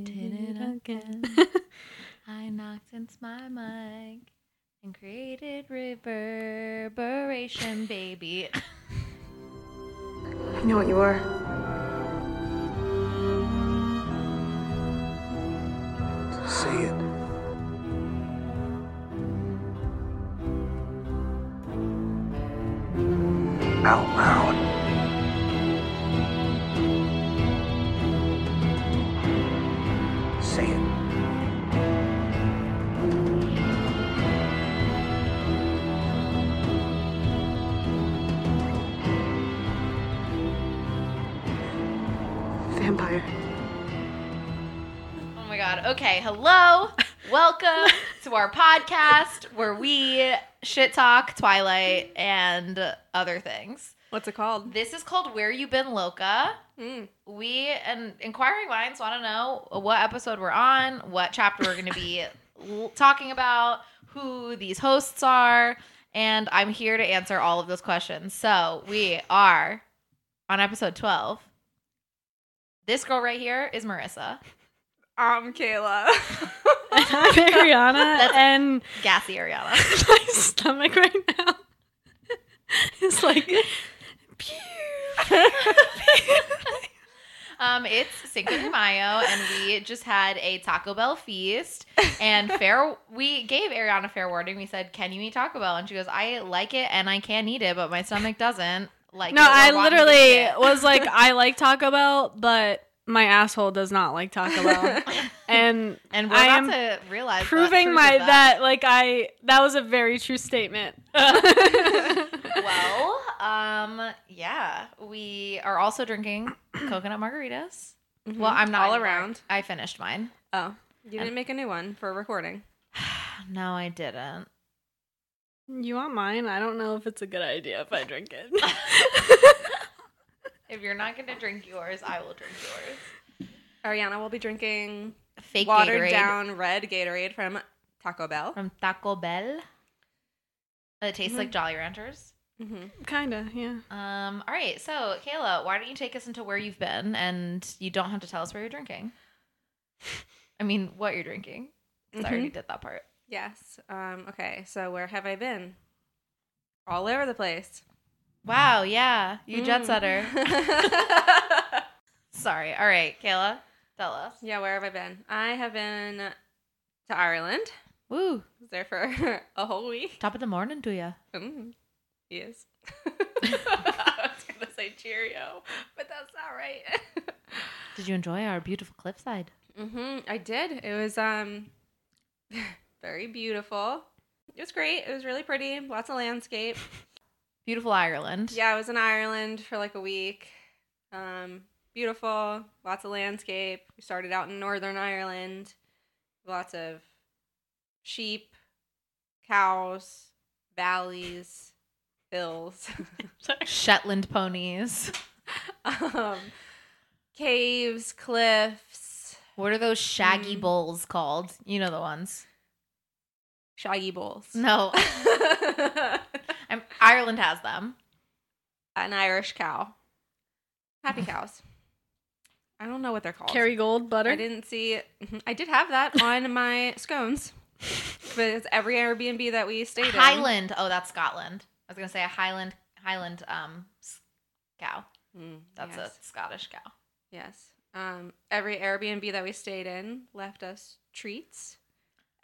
did, Did it it again. I knocked into my mic and created reverberation, baby. I know what you are. Say it. Out loud. Say it. Vampire. Oh my god. Okay, hello. Welcome to our podcast where we shit talk Twilight and other things. What's it called? This is called Where You Been Loca. Mm. We and inquiring minds want to know what episode we're on, what chapter we're going to be talking about, who these hosts are, and I'm here to answer all of those questions. So we are on episode 12. This girl right here is Marissa. I'm Kayla. I'm Ariana, That's- and Gassy Ariana. my stomach right now is like. Um, it's Cinco de Mayo, and we just had a Taco Bell feast. And fair, we gave Ariana fair warning. We said, "Can you eat Taco Bell?" And she goes, "I like it and I can eat it, but my stomach doesn't." Like, no, I want me to eat literally was like, I like Taco Bell, but my asshole does not like Taco Bell, and and we're I about am to realize proving truth my of that. like I that was a very true statement. Well, um, yeah, we are also drinking coconut margaritas. Well, I'm not All anymore. around. I finished mine. Oh, you didn't make a new one for recording. No, I didn't. you want mine? I don't know if it's a good idea if I drink it. If you're not gonna drink yours, I will drink yours. Ariana will be drinking Fake watered Gatorade down red Gatorade from Taco Bell. from Taco Bell. It tastes Mhm. like Jolly Ranchers. Mm-hmm. Kinda, yeah. Um, all right, so Kayla, why don't you take us into where you've been, and you don't have to tell us where you're drinking. I mean, what you're drinking. 'cause I already Mhm. did that part. Yes. Um, okay, so where have I been? All over the place. Wow, yeah, you jet Mm. setter. Sorry. All right, Kayla, tell us. yeah, where have I been? I have been to Ireland. Woo, was there for a whole week. top of the morning to you. Mm, yes. I was gonna say Cheerio, but that's not right. Did you enjoy our beautiful cliffside? Mm-hmm, I did. It was um very beautiful. It was great. It was really pretty. Lots of landscape. Beautiful Ireland. Yeah, I was in Ireland for like a week. Um, beautiful. Lots of landscape. We started out in Northern Ireland. Lots of sheep, cows, valleys, hills, Shetland ponies. um, caves, cliffs, What are those shaggy Mm. bulls called? You know the ones. shaggy bowls. No, I'm, Ireland has them. An Irish cow. Happy cows. I don't know what they're called. Kerrygold butter. I didn't see. mhm. I did have that on my scones, but it's every Airbnb that we stayed in. Highland. Oh, that's Scotland. I was gonna say a Highland Highland um cow. Mm, That's yes. a Scottish cow. Yes. Um, every Airbnb that we stayed in left us treats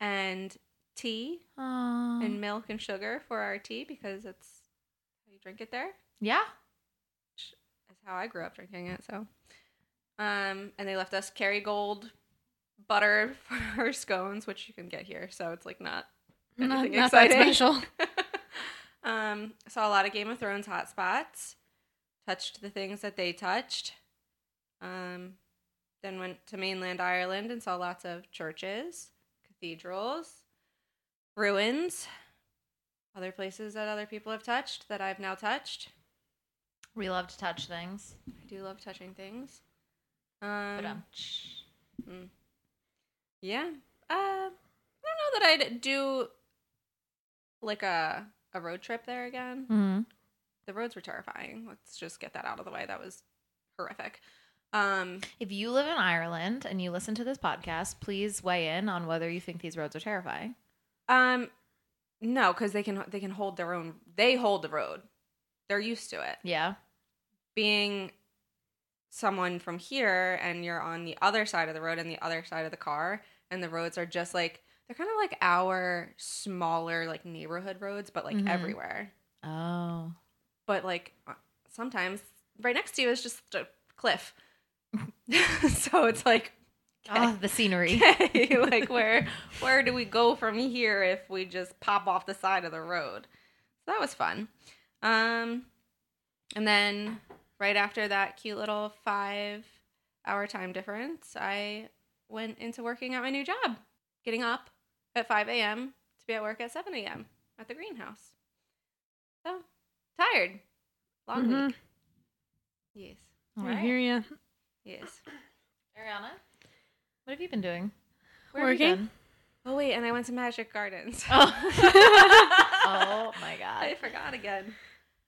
and tea Oh. and milk and sugar for our tea because that's how you drink it there. yeah. That's how I grew up drinking it. So, um, and they left us Kerrygold butter for our scones, which you can get here. So it's like not Not, anything not that exciting. special. um, saw a lot of Game of Thrones hotspots. Touched the things that they touched. Um, then went to mainland Ireland and saw lots of churches, cathedrals, ruins, other places that other people have touched that I've now touched. We love to touch things. I do love touching things. Um, um, mm. yeah. Uh, I don't know that I'd do like a a road trip there again. mhm. The roads were terrifying. Let's just get that out of the way. That was horrific. Um, if you live in Ireland and you listen to this podcast, please weigh in on whether you think these roads are terrifying. Um, no, because they can they can hold their own. They hold the road. They're used to it. Yeah. Being someone from here and you're on the other side of the road and the other side of the car and the roads are just like they're kind of like our smaller like neighborhood roads but like Mhm. everywhere Oh. but like uh, sometimes right next to you is just a cliff so it's like Oh, the scenery. like where where do we go from here if we just pop off the side of the road? So that was fun. Um and then right after that cute little five hour time difference i went into working at my new job getting up at 5 a.m to be at work at 7 a.m at the greenhouse. So tired. Long Mhm. week. Yes. All I right. hear you. yes. Ariana, what have you been doing? Where Working. oh wait and i went to magic gardens Oh my god. i forgot again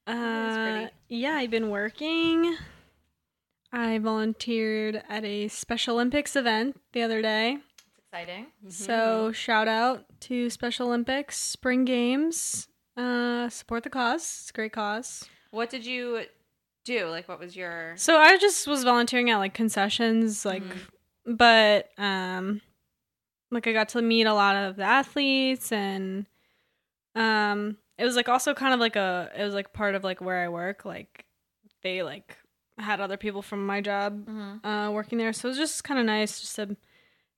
Uh, pretty. yeah, I've been working. I volunteered at a Special Olympics event the other day. It's exciting. So shout out to Special Olympics Spring Games. Uh, support the cause. It's a great cause. What did you do? Like, what was your? So I just was volunteering at like concessions, like, but um, like I got to meet a lot of the athletes, and um, it was like also kind of like a, it was like part of like where I work, like they like had other people from my job Mm-hmm. uh working there, so it was just kind of nice just to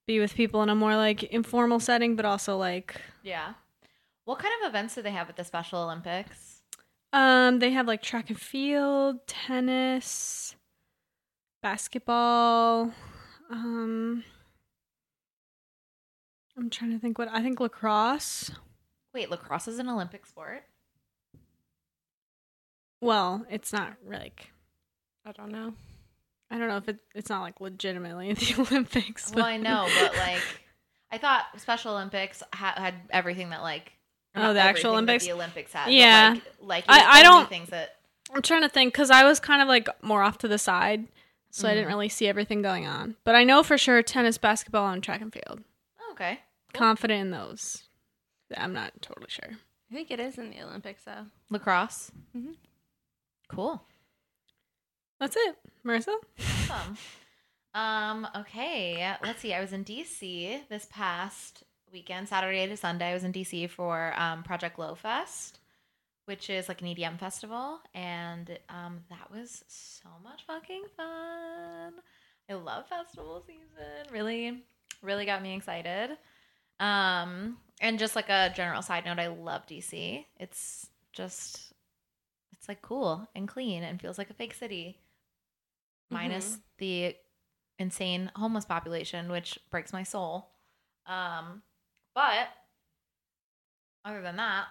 be with people in a more like informal setting, but also like Yeah. What kind of events do they have at the Special Olympics? Um, they have like track and field, tennis, basketball. Um, I'm trying to think what I think lacrosse. Wait, lacrosse is an Olympic sport. Well, it's not like I don't know. I don't know if it, it's not like legitimately in the Olympics. Well, I know, but like, I thought Special Olympics ha- had everything that like. Oh, the actual Olympics? The Olympics had. but, Yeah. like, like I- I don't- things that. I'm trying to think because I was kind of like more off to the side, so I didn't Mhm. really see everything going on. But I know for sure tennis, basketball, and track and field. Oh, okay. Cool. Confident in those. I'm not totally sure. I think it is in the Olympics, though. Lacrosse. Mhm. Cool. That's it, Marissa. Awesome. Um, okay, let's see. I was in DC this past weekend, Saturday to Sunday. I was in DC for um, Project Glow Fest, which is like an EDM festival, and um, that was so much fucking fun. I love festival season. Really, really got me excited. Um, and just like a general side note, I love DC. It's just, it's like cool and clean and feels like a fake city minus the insane homeless population, which breaks my soul. Um, but other than that,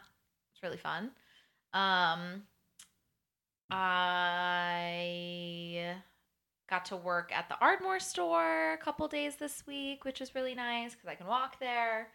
it's really fun. Um, I got to work at the Ardmore store a couple days this week, which is really nice because I can walk there.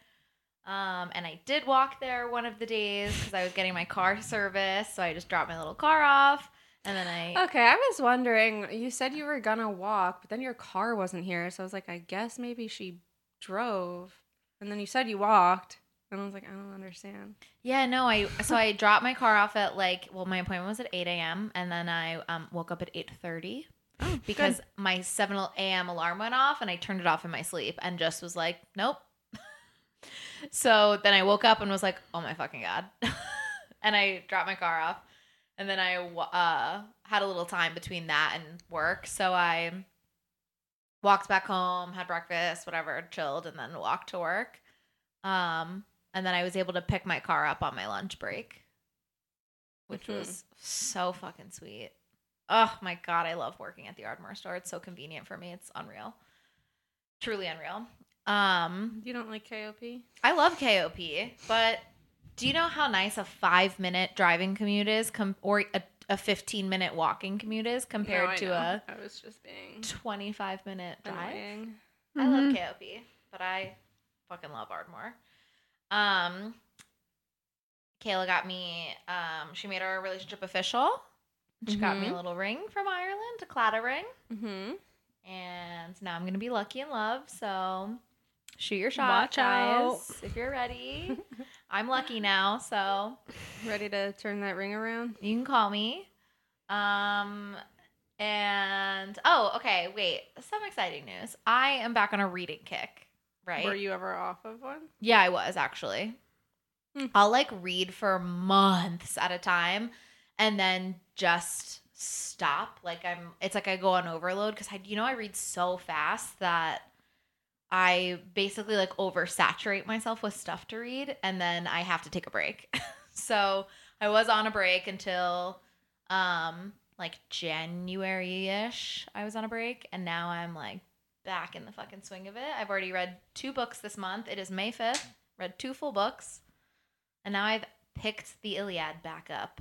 Um, and I did walk there one of the days because I was getting my car serviced, so I just dropped my little car off, and then I Okay, I was wondering. You said you were gonna walk, but then your car wasn't here, so I was like, I guess maybe she drove, and then you said you walked. And I was like, I don't understand. Yeah, no, I so I dropped my car off at like well, my appointment was at eight a.m. and then I um, woke up at eight thirty because my seven a.m. alarm went off and I turned it off in my sleep and just was like, nope. so then I woke up and was like, oh my fucking god, and I dropped my car off, and then I uh, had a little time between that and work, so I walked back home, had breakfast, whatever, chilled, and then walked to work. Um, and then I was able to pick my car up on my lunch break, which Mhm. was so fucking sweet. Oh my god, I love working at the Ardmore store. It's so convenient for me. It's unreal. Truly unreal. Um, You don't like KOP? I love KOP, but do you know how nice a five minute driving commute is, com- or a, a fifteen minute walking commute is compared No, I to know. a I was just being twenty five minute drive? annoying. I love Mhm. KOP, but I fucking love Ardmore. Um, Kayla got me. Um, she made our relationship official. She got me a Mhm. little ring from Ireland, a Claddagh ring, Mm-hmm. and now I'm gonna be lucky in love. So shoot your shot, Watch out. if you're ready. I'm lucky now, so Ready to turn that ring around? you can call me. Um, and oh, okay, wait, some exciting news. I am back on a reading kick. Right? Were you ever off of one? Yeah, I was actually. Hmm. I'll like read for months at a time and then just stop. Like I'm it's like I go on overload cuz I you know I read so fast that I basically like oversaturate myself with stuff to read and then I have to take a break. so, I was on a break until um like January-ish. I was on a break and now I'm like back in the fucking swing of it. I've already read two books this month. It is May 5th. Read two full books. And now I've picked the Iliad back up,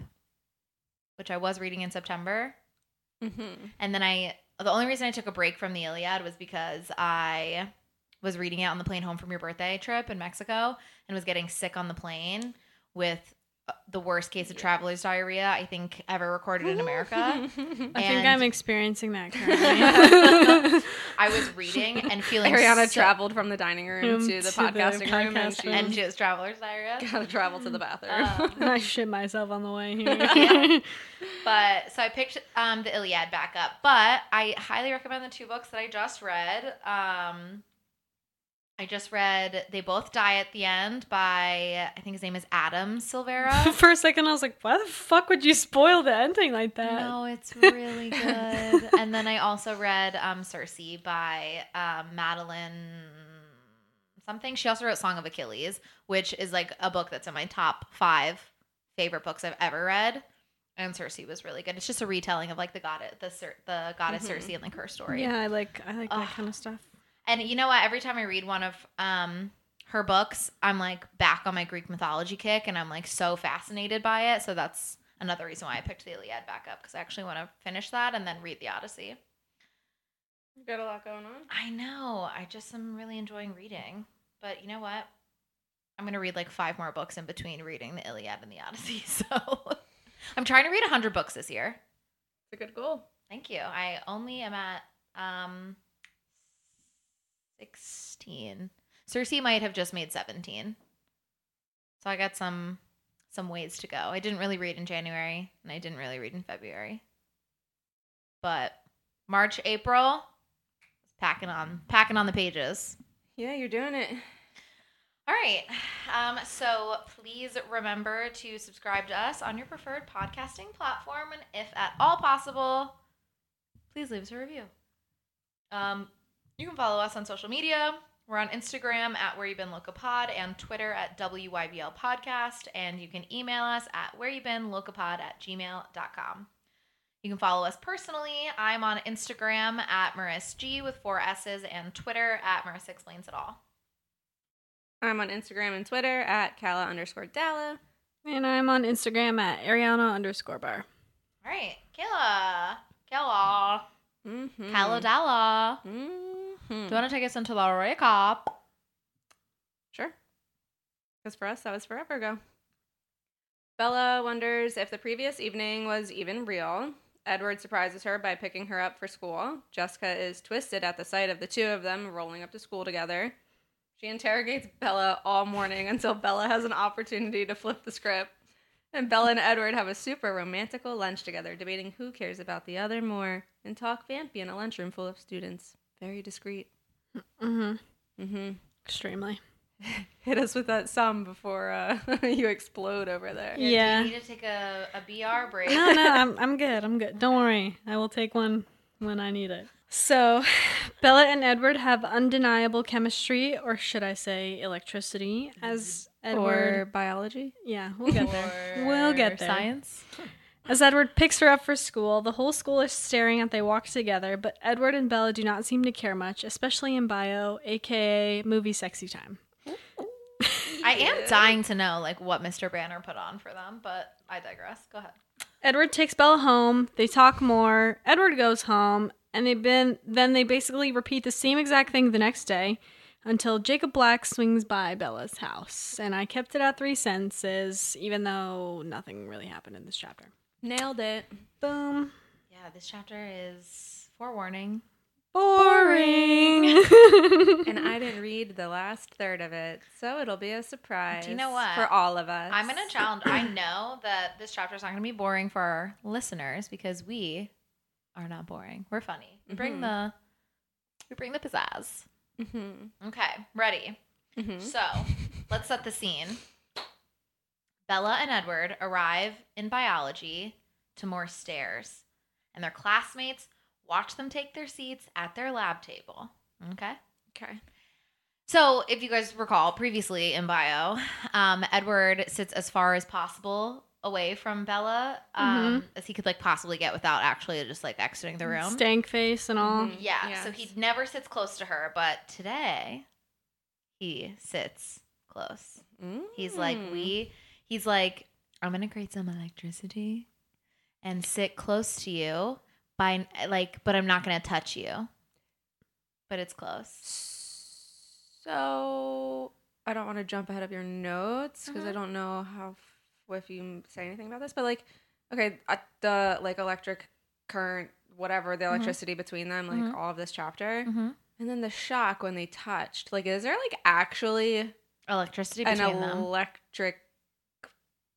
which I was reading in September. Mm-hmm. And then I, the only reason I took a break from the Iliad was because I was reading it on the plane home from your birthday trip in Mexico and was getting sick on the plane with the worst case of traveler's diarrhea I think ever recorded in America. I think I'm experiencing that currently. I was reading and feeling Ariana so- traveled from the dining room Room to the to the podcasting room, and podcast she and she has traveler's diarrhea. gotta travel to the bathroom. Um, I shit myself on the way Yeah. here. But so I picked um, the Iliad back up. But I highly recommend the two books that I just read. Um, I just read They Both Die at the End by, I think his name is Adam Silvera. For a second, I was like, why the fuck would you spoil the ending like that? no, it's really good. and then I also read um, Circe by um, Madeline something. She also wrote Song of Achilles, which is like a book that's in my top five favorite books I've ever read. And Circe was really good. It's just a retelling of like the goddess, the the goddess Mhm. Circe and like her story. Yeah, I like I like Ugh. that kind of stuff. And you know what? Every time I read one of um her books, I'm like back on my Greek mythology kick, and I'm like so fascinated by it. So that's another reason why I picked the Iliad back up because I actually want to finish that and then read the Odyssey. you got a lot going on. I know. I just am really enjoying reading. But you know what? I'm gonna read like five more books in between reading the Iliad and the Odyssey. So I'm trying to read hundred books this year. It's a good goal. Thank you. I only am at um 16. Circe might have just made 17. So I got some some ways to go. I didn't really read in January and I didn't really read in February. But March, April, packing on packing on the pages. Yeah, you're doing it. All right. Um, so please remember to subscribe to us on your preferred podcasting platform. And if at all possible, please leave us a review. Um, you can follow us on social media. We're on Instagram at Where You Been Locapod and Twitter at WYBL Podcast. And you can email us at Where You Been Locapod at gmail.com. You can follow us personally. I'm on Instagram at Maris G with four S's and Twitter at Marissa Explains It All. I'm on Instagram and Twitter at Kala underscore Dalla. And I'm on Instagram at Ariana underscore bar. All right, Kayla. Kayla. Mm-hmm. Kalodala. Mm-hmm. Hmm. Do you want to take us into the recap? Sure. Because for us, that was forever ago. Bella wonders if the previous evening was even real. Edward surprises her by picking her up for school. Jessica is twisted at the sight of the two of them rolling up to school together. She She interrogates Bella all morning until Bella has an opportunity to flip the script. And Bella and Edward have a super romantical lunch together, debating who cares about the other more, and talk vampy in a lunchroom full of students. Very discreet. Mm-hmm. Mm-hmm. Extremely. Hit us with that sum before uh, you explode over there. Yeah. Do you need to take a, a BR break? No, no, I'm I'm good. I'm good. Don't worry. I will take one when I need it. So, Bella and Edward have undeniable chemistry, or should I say electricity, as Or Edward. biology. yeah, we'll get there. Or We'll get there. Science. As Edward picks her up for school, the whole school is staring as they walk together, but Edward and Bella do not seem to care much, especially in bio, aka movie sexy time. I am dying to know like what Mr. Banner put on for them, but I digress. Go ahead. Edward takes Bella home. They talk more. Edward goes home, and they've been then they basically repeat the same exact thing the next day until Jacob Black swings by Bella's house. And I kept it at three sentences, even though nothing really happened in this chapter. Nailed it. Boom. Yeah, this chapter is forewarning. Boring. And I didn't read the last third of it, so it'll be a surprise. Do you know what? For all of us. I'm gonna challenge. I know that this chapter is not gonna be boring for our listeners because we are not boring. We're funny. We bring Mhm. the we bring the pizzazz. Mm-hmm. Okay, ready. Mm-hmm. So let's set the scene. Bella and Edward arrive in biology to more stares, and their classmates watch them take their seats at their lab table. Okay. Okay. So, if you guys recall previously in bio, um, Edward sits as far as possible away from Bella um, as he could like possibly get without actually just like exiting the room. Stank face and all. Mhm. Yeah, so he never sits close to her, but today he sits close. He's like, Mm. we, he's like, I'm gonna create some electricity and sit close to you by like, but I'm not gonna touch you. But it's close. So I don't want to jump ahead of your notes because I Mhm. don't know how if you say anything about this, but like, okay, uh, the like electric current, whatever the electricity between them, like Mhm. all of this chapter, Mm-hmm. and then the shock when they touched. Like, is there like actually Electricity an between them. electric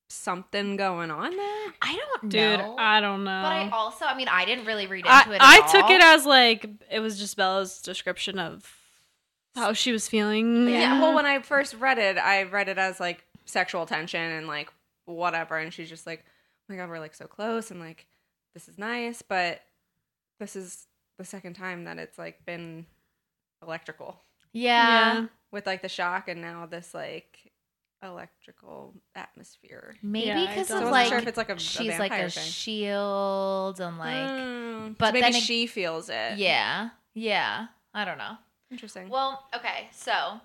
something going on there? I don't Dude, know. I don't know. but I also, I mean, I didn't really read into I, it. At I all. took it as like it was just Bella's description of how she was feeling. Yeah. Well, when I first read it, I read it as like sexual tension and like whatever. And she's just like, oh my God, we're like so close and like this is nice. But this is the second time that it's like been electrical yeah, with like the shock and now this like electrical atmosphere. maybe because don't So I of like sure if it's like a, a she's like a thing. shield and like Mm, so but maybe then it- she feels it. yeah, yeah. I don't know. Interesting. Well, okay, so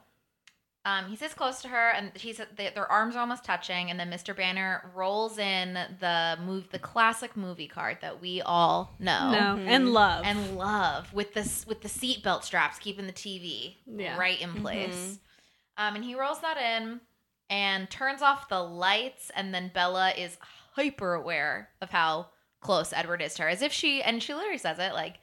um, he sits close to her, and he's they, their arms are almost touching, and then Mr. Banner rolls in the move, the classic movie card that we all know, no, and love. and love with this with the seatbelt straps keeping the TV Yeah. right in place. Um, and he rolls that in and turns off the lights, and then Bella is hyper aware of how close Edward is to her, as if she and she literally says it like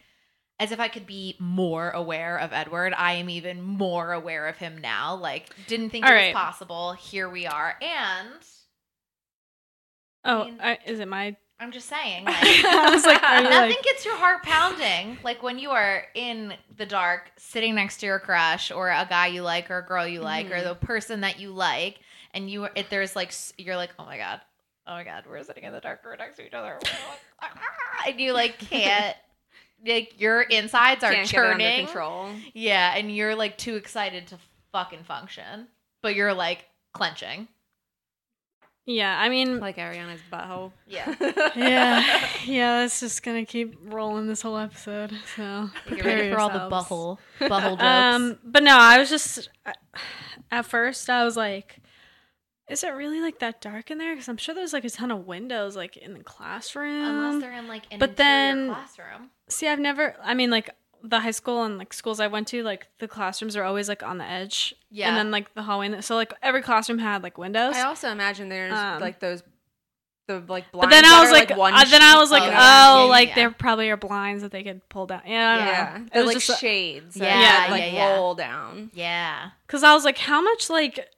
as if I could be more aware of Edward. I am even more aware of him now. Like, didn't think All it right. was possible. Here we are, and oh, mean- I, is it my? I'm just saying, like, I was like, Nothing like? gets your heart pounding like when you are in the dark, sitting next to your crush or a guy you like or a girl you like or Mhm. the person that you like, and you it, there's like you're like, oh my god, oh my god, we're sitting in the dark, we're next to each other, ah, ah, ah. and you like can't. Like your insides are Can't get under churning, control. yeah, and you're like too excited to fucking function, but you're like clenching. Yeah, I mean, Like Ariana's butthole. Yeah. yeah, yeah. That's just gonna keep rolling this whole episode. So Get prepare ready for all the butthole, butthole um, jokes. Um, but no, I was just at first I was like, is it really like that dark in there? Because I'm sure there's like a ton of windows like in the classroom. Unless they're in like an but interior then- classroom. See, I've never. I mean, like the high school and like schools I went to, like the classrooms are always like on the edge. Yeah. And then like the hallway. So like every classroom had like windows. I also imagine there's Um, like those the like blinds But then I was are, like, one uh, then I was like, Oh, oh, yeah, yeah, like yeah. there probably are blinds that they could pull down. Yeah, yeah, know. It they're was like just shades. that, Yeah, like yeah, yeah. roll down. Yeah. because I was like, how much like,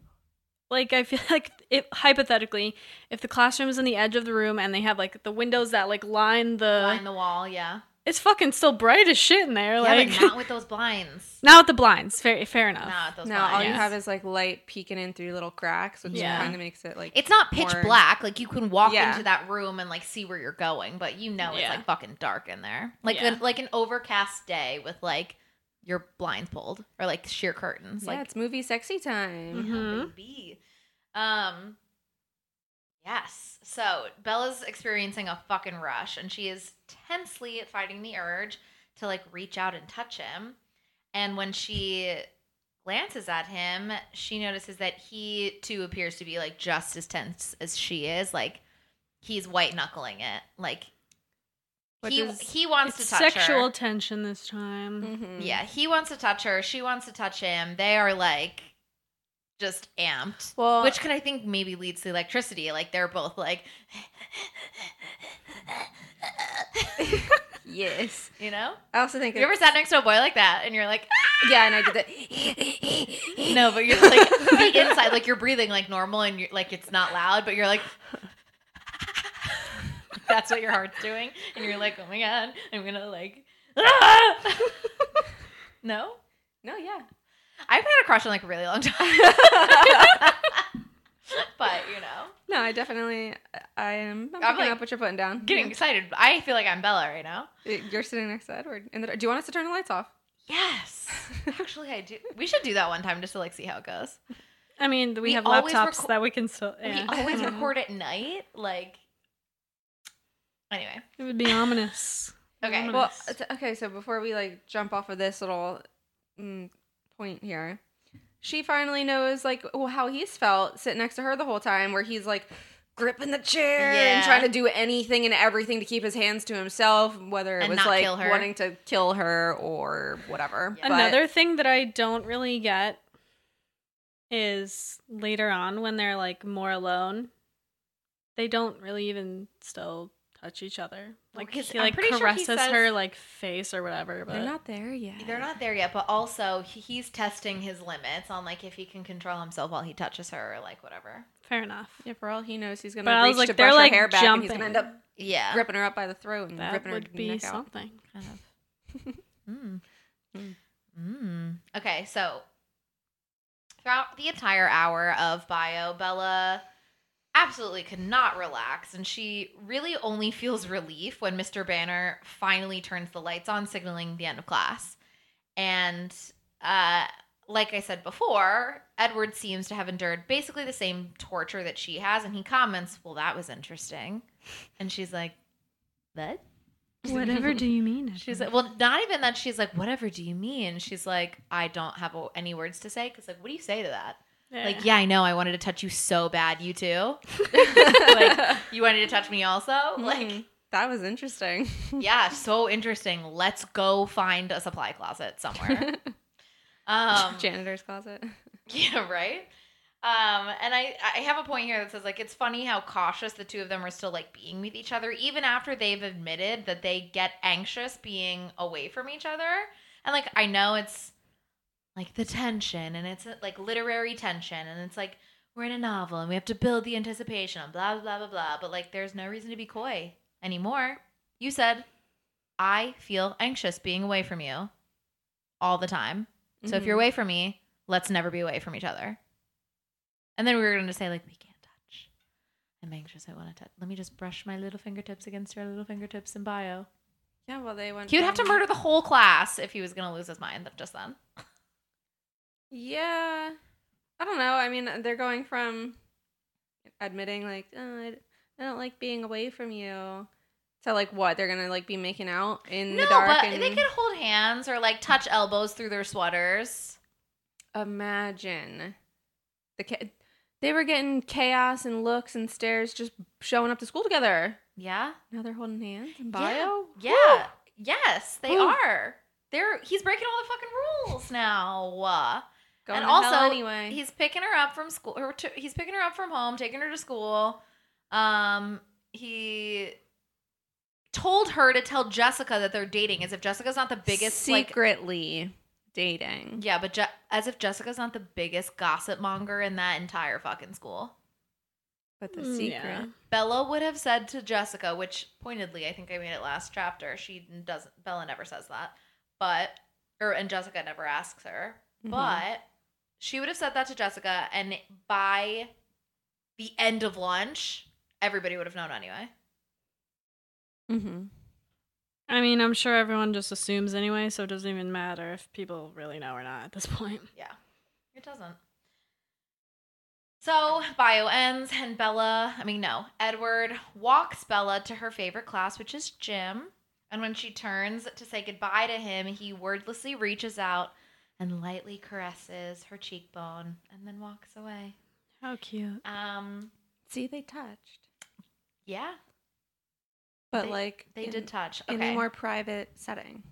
like I feel like if hypothetically, if the classroom is in the edge of the room and they have like the windows that like line the, Line the wall, yeah. it's fucking still bright as shit in there. Yeah, Like but not with those blinds. not with the blinds. Fair, fair enough. Not with those Now all blinds. you have is like light peeking in through little cracks, which Yeah. kind of makes it like It's not pitch more- black. Like you can walk Yeah. into that room and like see where you're going, but you know it's like fucking dark in there. Like Yeah. a, like an overcast day with like your blinds pulled or like sheer curtains. Yeah, like it's movie sexy time. Yeah, Mhm. baby. Um Yes. So Bella's experiencing a fucking rush and she is tensely fighting the urge to like reach out and touch him. And when she glances at him, she notices that he too appears to be like just as tense as she is. Like he's white knuckling it. Like Which he is- he wants It's to touch her. sexual her. tension this time. Mhm. Yeah, he wants to touch her. She wants to touch him. They are like just amped. Well- which could I think maybe leads to electricity. Like they're both like, Yes. you know. I also think You ever sat next to a boy like that and you're like, Yeah, and I did that. no, but you're like the inside, like you're breathing like normal and you're like it's not loud, but you're like. That's what your heart's doing, and you're like, "Oh my god, I'm gonna like." no, No, yeah. I've had a crush in like a really long time, but you know, No, I definitely I am I'm I'm, picking like, up what you're putting down. getting excited. I feel like I'm Bella right now. Yeah. You're sitting next to Edward. In the, do you want us to turn the lights off? Yes, actually, I do. We should do that one time just to like see how it goes. I mean, we, We have always laptops reco- that we can still. Yeah. We always record at night, like. Anyway, It would be ominous. Okay. Ominous. Well, it's- okay, so before we like jump off of this little mm, point here, she finally knows like how he's felt sitting next to her the whole time, where he's like gripping the chair Yeah. and trying to do anything and everything to keep his hands to himself, whether it And was like wanting to kill her or whatever. Yeah. But- Another thing that I don't really get is later on when they're like more alone, they don't really even still touch each other. Like because he I'm like pretty sure he caresses says- her like face or whatever. But they're not there yet. they're not there yet, but also he's testing his limits on like if he can control himself while he touches her or like whatever. fair enough. Yeah, for all he knows, he's gonna But I reach was like, to they're, brush like, her hair back, and he's gonna end up Yeah, gripping her up by the throat and That ripping would her be neck out. something. kind of. mm. Mm. Okay, so throughout the entire hour of bio, Bella absolutely could not relax, and she really only feels relief when Mr. Banner finally turns the lights on, signaling the end of class. And uh, like I said before, Edward seems to have endured basically the same torture that she has, and he comments, "Well, that was interesting," and she's like, "What?" Whatever do you mean? She's like, well, not even that. She's like, whatever do you mean? She's like, I don't have any words to say. Cause like, what do you say to that? Like, yeah, I know. I wanted to touch you so bad. You too. like, you wanted to touch me also. Like, Mhm. that was interesting. yeah, so interesting. Let's go find a supply closet somewhere. um, Janitor's closet. yeah, right. Um, and I, I have a point here that says like it's funny how cautious the two of them are still like being with each other, even after they've admitted that they get anxious being away from each other. And like I know it's like the tension and it's uh, like literary tension and it's like we're in a novel and we have to build the anticipation and blah blah blah blah blah. But like there's no reason to be coy anymore. You said I feel anxious being away from you all the time. So if you're mm-hmm. away from me, let's never be away from each other. And then we were going to say, like, we can't touch. I'm anxious. I want to touch. Let me just brush my little fingertips against your little fingertips in bio. Yeah, well, they went. He would have to murder the whole class if he was going to lose his mind just then. Yeah, I don't know. I mean, they're going from admitting like, oh, I, don't like being away from you, to like what they're gonna like be making out in no, the dark. but and they could hold hands or like touch elbows through their sweaters. imagine the ca- they were getting chaos and looks and stares just showing up to school together. Yeah. Now they're holding hands in Yeah. bio. Yeah. Yes, they Whew. are. They're he's breaking all the fucking rules now. Going and to also, hell anyway. he's picking her up from school. Or to, he's picking her up from home, taking her to school. Um, he told her to tell Jessica that they're dating as if Jessica's not the biggest like secretly dating. yeah, but Je- as if Jessica's not the biggest gossip monger in that entire fucking school. But the Mm, secret. yeah. Bella would have said to Jessica, which pointedly, I think I made it last chapter. She doesn't. Bella never says that, but or and Jessica never asks her, Mhm. but she would have said that to Jessica, and by the end of lunch, everybody would have known anyway. Mm-hmm. I mean, I'm sure everyone just assumes anyway, so it doesn't even matter if people really know or not at this point. Yeah, it doesn't. So bio ends, and Bella, I mean, no, Edward walks Bella to her favorite class, which is gym. And when she turns to say goodbye to him, he wordlessly reaches out and lightly caresses her cheekbone and then walks away. How cute. Um, See, they touched, yeah, but They- like they in, did touch. in a more private setting.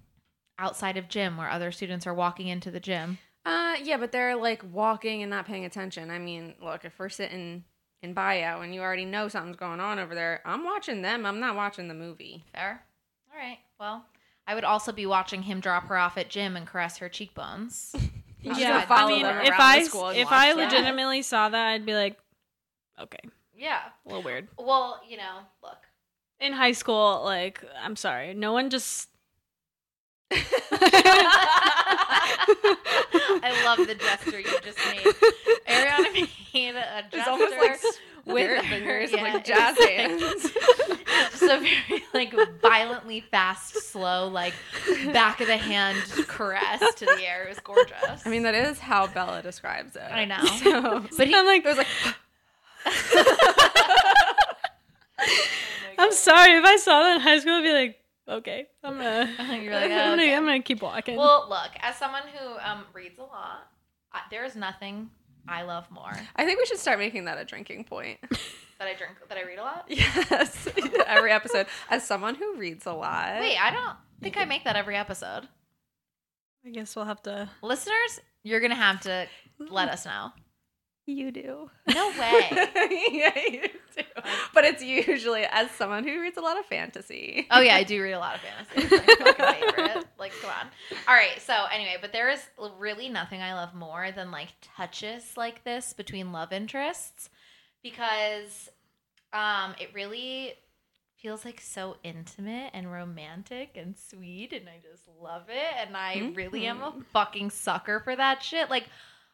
outside of gym where other students are walking into the gym. Uh, yeah, but they're like walking and not paying attention. I mean, look, if we're sitting in bio and you already know something's going on over there, I'm watching them. I'm not watching the movie. Fair. All right. Well, I would also be watching him drop her off at gym and caress her cheekbones. You Yeah, I mean, if I the school and if watch I that. legitimately saw that, I'd be like, okay, yeah. a little weird. Well, you know, look. In high school, like, I'm sorry, no one just. I love the gesture you just made. Ariana made a gesture It's almost like with her- fingers yeah, like jazz hands. Just a very like violently fast, slow, like back of the hand caress to the air. It was gorgeous. I mean, that is how Bella describes it. I know. So, but he, I'm like, there's like, oh I'm sorry if I saw that in high school, I'd be like, okay, I'm gonna, You're like, I'm, gonna okay. I'm gonna keep walking. well, look, as someone who um, reads a lot, I, there is nothing I love more I think we should start making that a drinking point. that I drink that I read a lot. yes, every episode. As someone who reads a lot. Wait, I don't think I make that every episode. I guess we'll have to. Listeners, you're gonna have to let us know. You do. No way. yeah, you do. But it's usually as someone who reads a lot of fantasy. Oh yeah, I do read a lot of fantasy. It's my favorite. Like, come on. All right. So anyway, but there is really nothing I love more than like touches like this between love interests, because um, it really feels like so intimate and romantic and sweet, and I just love it. And I really am a fucking sucker for that shit. Like,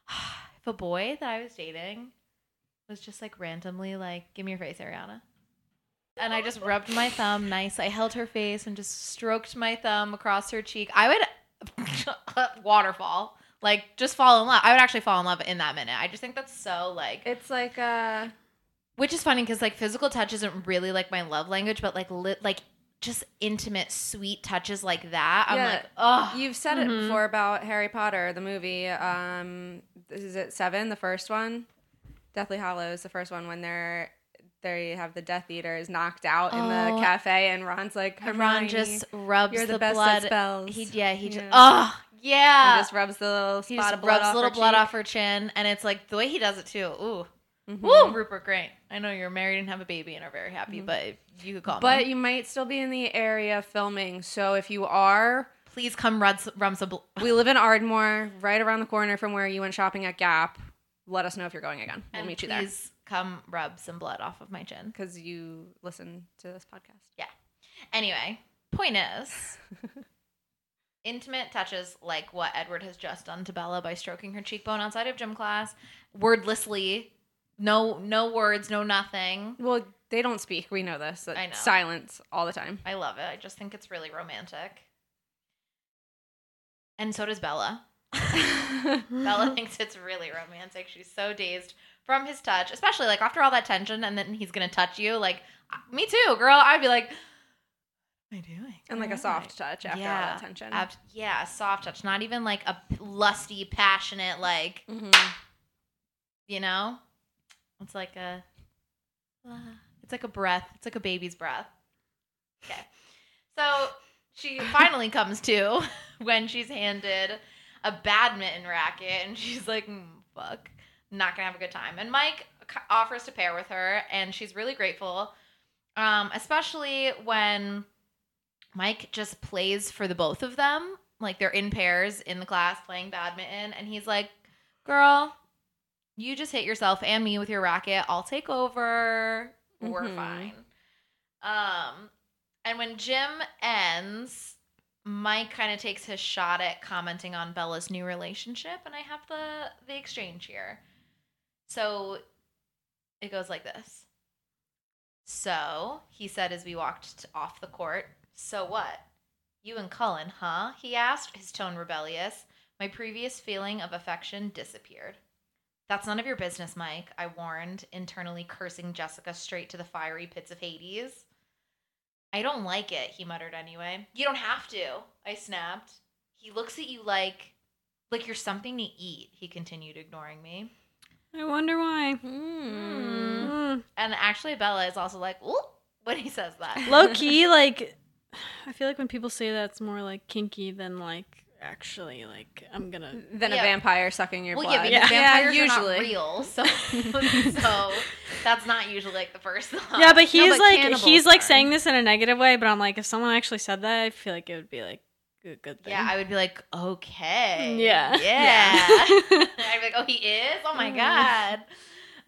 if a boy that I was dating was just like randomly like, "Give me your face, Ariana." and I just rubbed my thumb nice. I held her face and just stroked my thumb across her cheek. I would waterfall, like just fall in love. I would actually fall in love in that minute. I just think that's so like, It's like uh which is funny because like physical touch isn't really like my love language, but like lit like just intimate, sweet touches like that. I'm Yeah. like, oh, You've said Mhm. it before about Harry Potter, the movie. Um, is it seven, the first one? Deathly Hallows, the first one when they're they have the Death Eaters knocked out in Oh. the cafe, and Ron's like, Ron just rubs you're the, the, best blood. spells. He yeah, he just Yeah. oh yeah. and just rubs the little spot just of blood rubs off little her blood cheek. off her chin, and it's like the way he does it too. Ooh, Mhm. Woo, Rupert Grint. I know you're married and have a baby and are very happy, but you could call But me. you might still be in the area filming, so if you are, Please come some. Bl- we live in Ardmore, right around the corner from where you went shopping at Gap. Let us know if you're going again. We'll and meet you there please come rub some blood off of my chin. because you listen to this podcast. Yeah. Anyway, point is, intimate touches like what Edward has just done to Bella by stroking her cheekbone outside of gym class, wordlessly, no no words, no nothing. Well, they don't speak. We know this. I know. Silence all the time. I love it. I just think it's really romantic. And so does Bella. Bella thinks it's really romantic. She's so dazed from his touch, especially like after all that tension, and then he's gonna touch you. Like, me too, girl. I'd be like, "What am I doing?" and like a soft touch after all that tension. Ab- yeah, a soft touch, not even like a lusty, passionate, like Mhm. you know. It's like a, it's like a breath. It's like a baby's breath. Okay, so she finally comes to when she's handed a badminton racket, and she's like, mm, "Fuck, not gonna have a good time." And Mike offers to pair with her, and she's really grateful. Um, especially when Mike just plays for the both of them. Like they're in pairs in the class playing badminton, and he's like, Girl, you just hit yourself and me with your racket. I'll take over. We're Mhm. fine. Um, and when gym ends, Mike kind of takes his shot at commenting on Bella's new relationship, and I have the the exchange here. So it goes like this. So he said as we walked off the court, "So what? You and Cullen, huh?" He asked, his tone rebellious. My previous feeling of affection disappeared. That's none of your business, Mike, I warned, internally cursing Jessica straight to the fiery pits of Hades. I don't like it, he muttered anyway. You don't have to, I snapped. He looks at you like like you're something to eat, he continued, ignoring me. I wonder why. Hmm. Mm. And actually Bella is also like, ooh, when he says that. Low key, like, I feel like when people say that, it's more like kinky than like actually like I'm gonna. Than Yeah. a vampire sucking your Well, blood. yeah, but Yeah. vampires are not usually. real, so so that's not usually like the first thought. Yeah, but he's but like cannibals he's like saying this in a negative way, but I'm like, if someone actually said that, I feel like it would be like a good thing. Yeah, I would be like, okay. Yeah. Yeah. Yeah. I'd be like, oh, he is? Oh my Mm. God.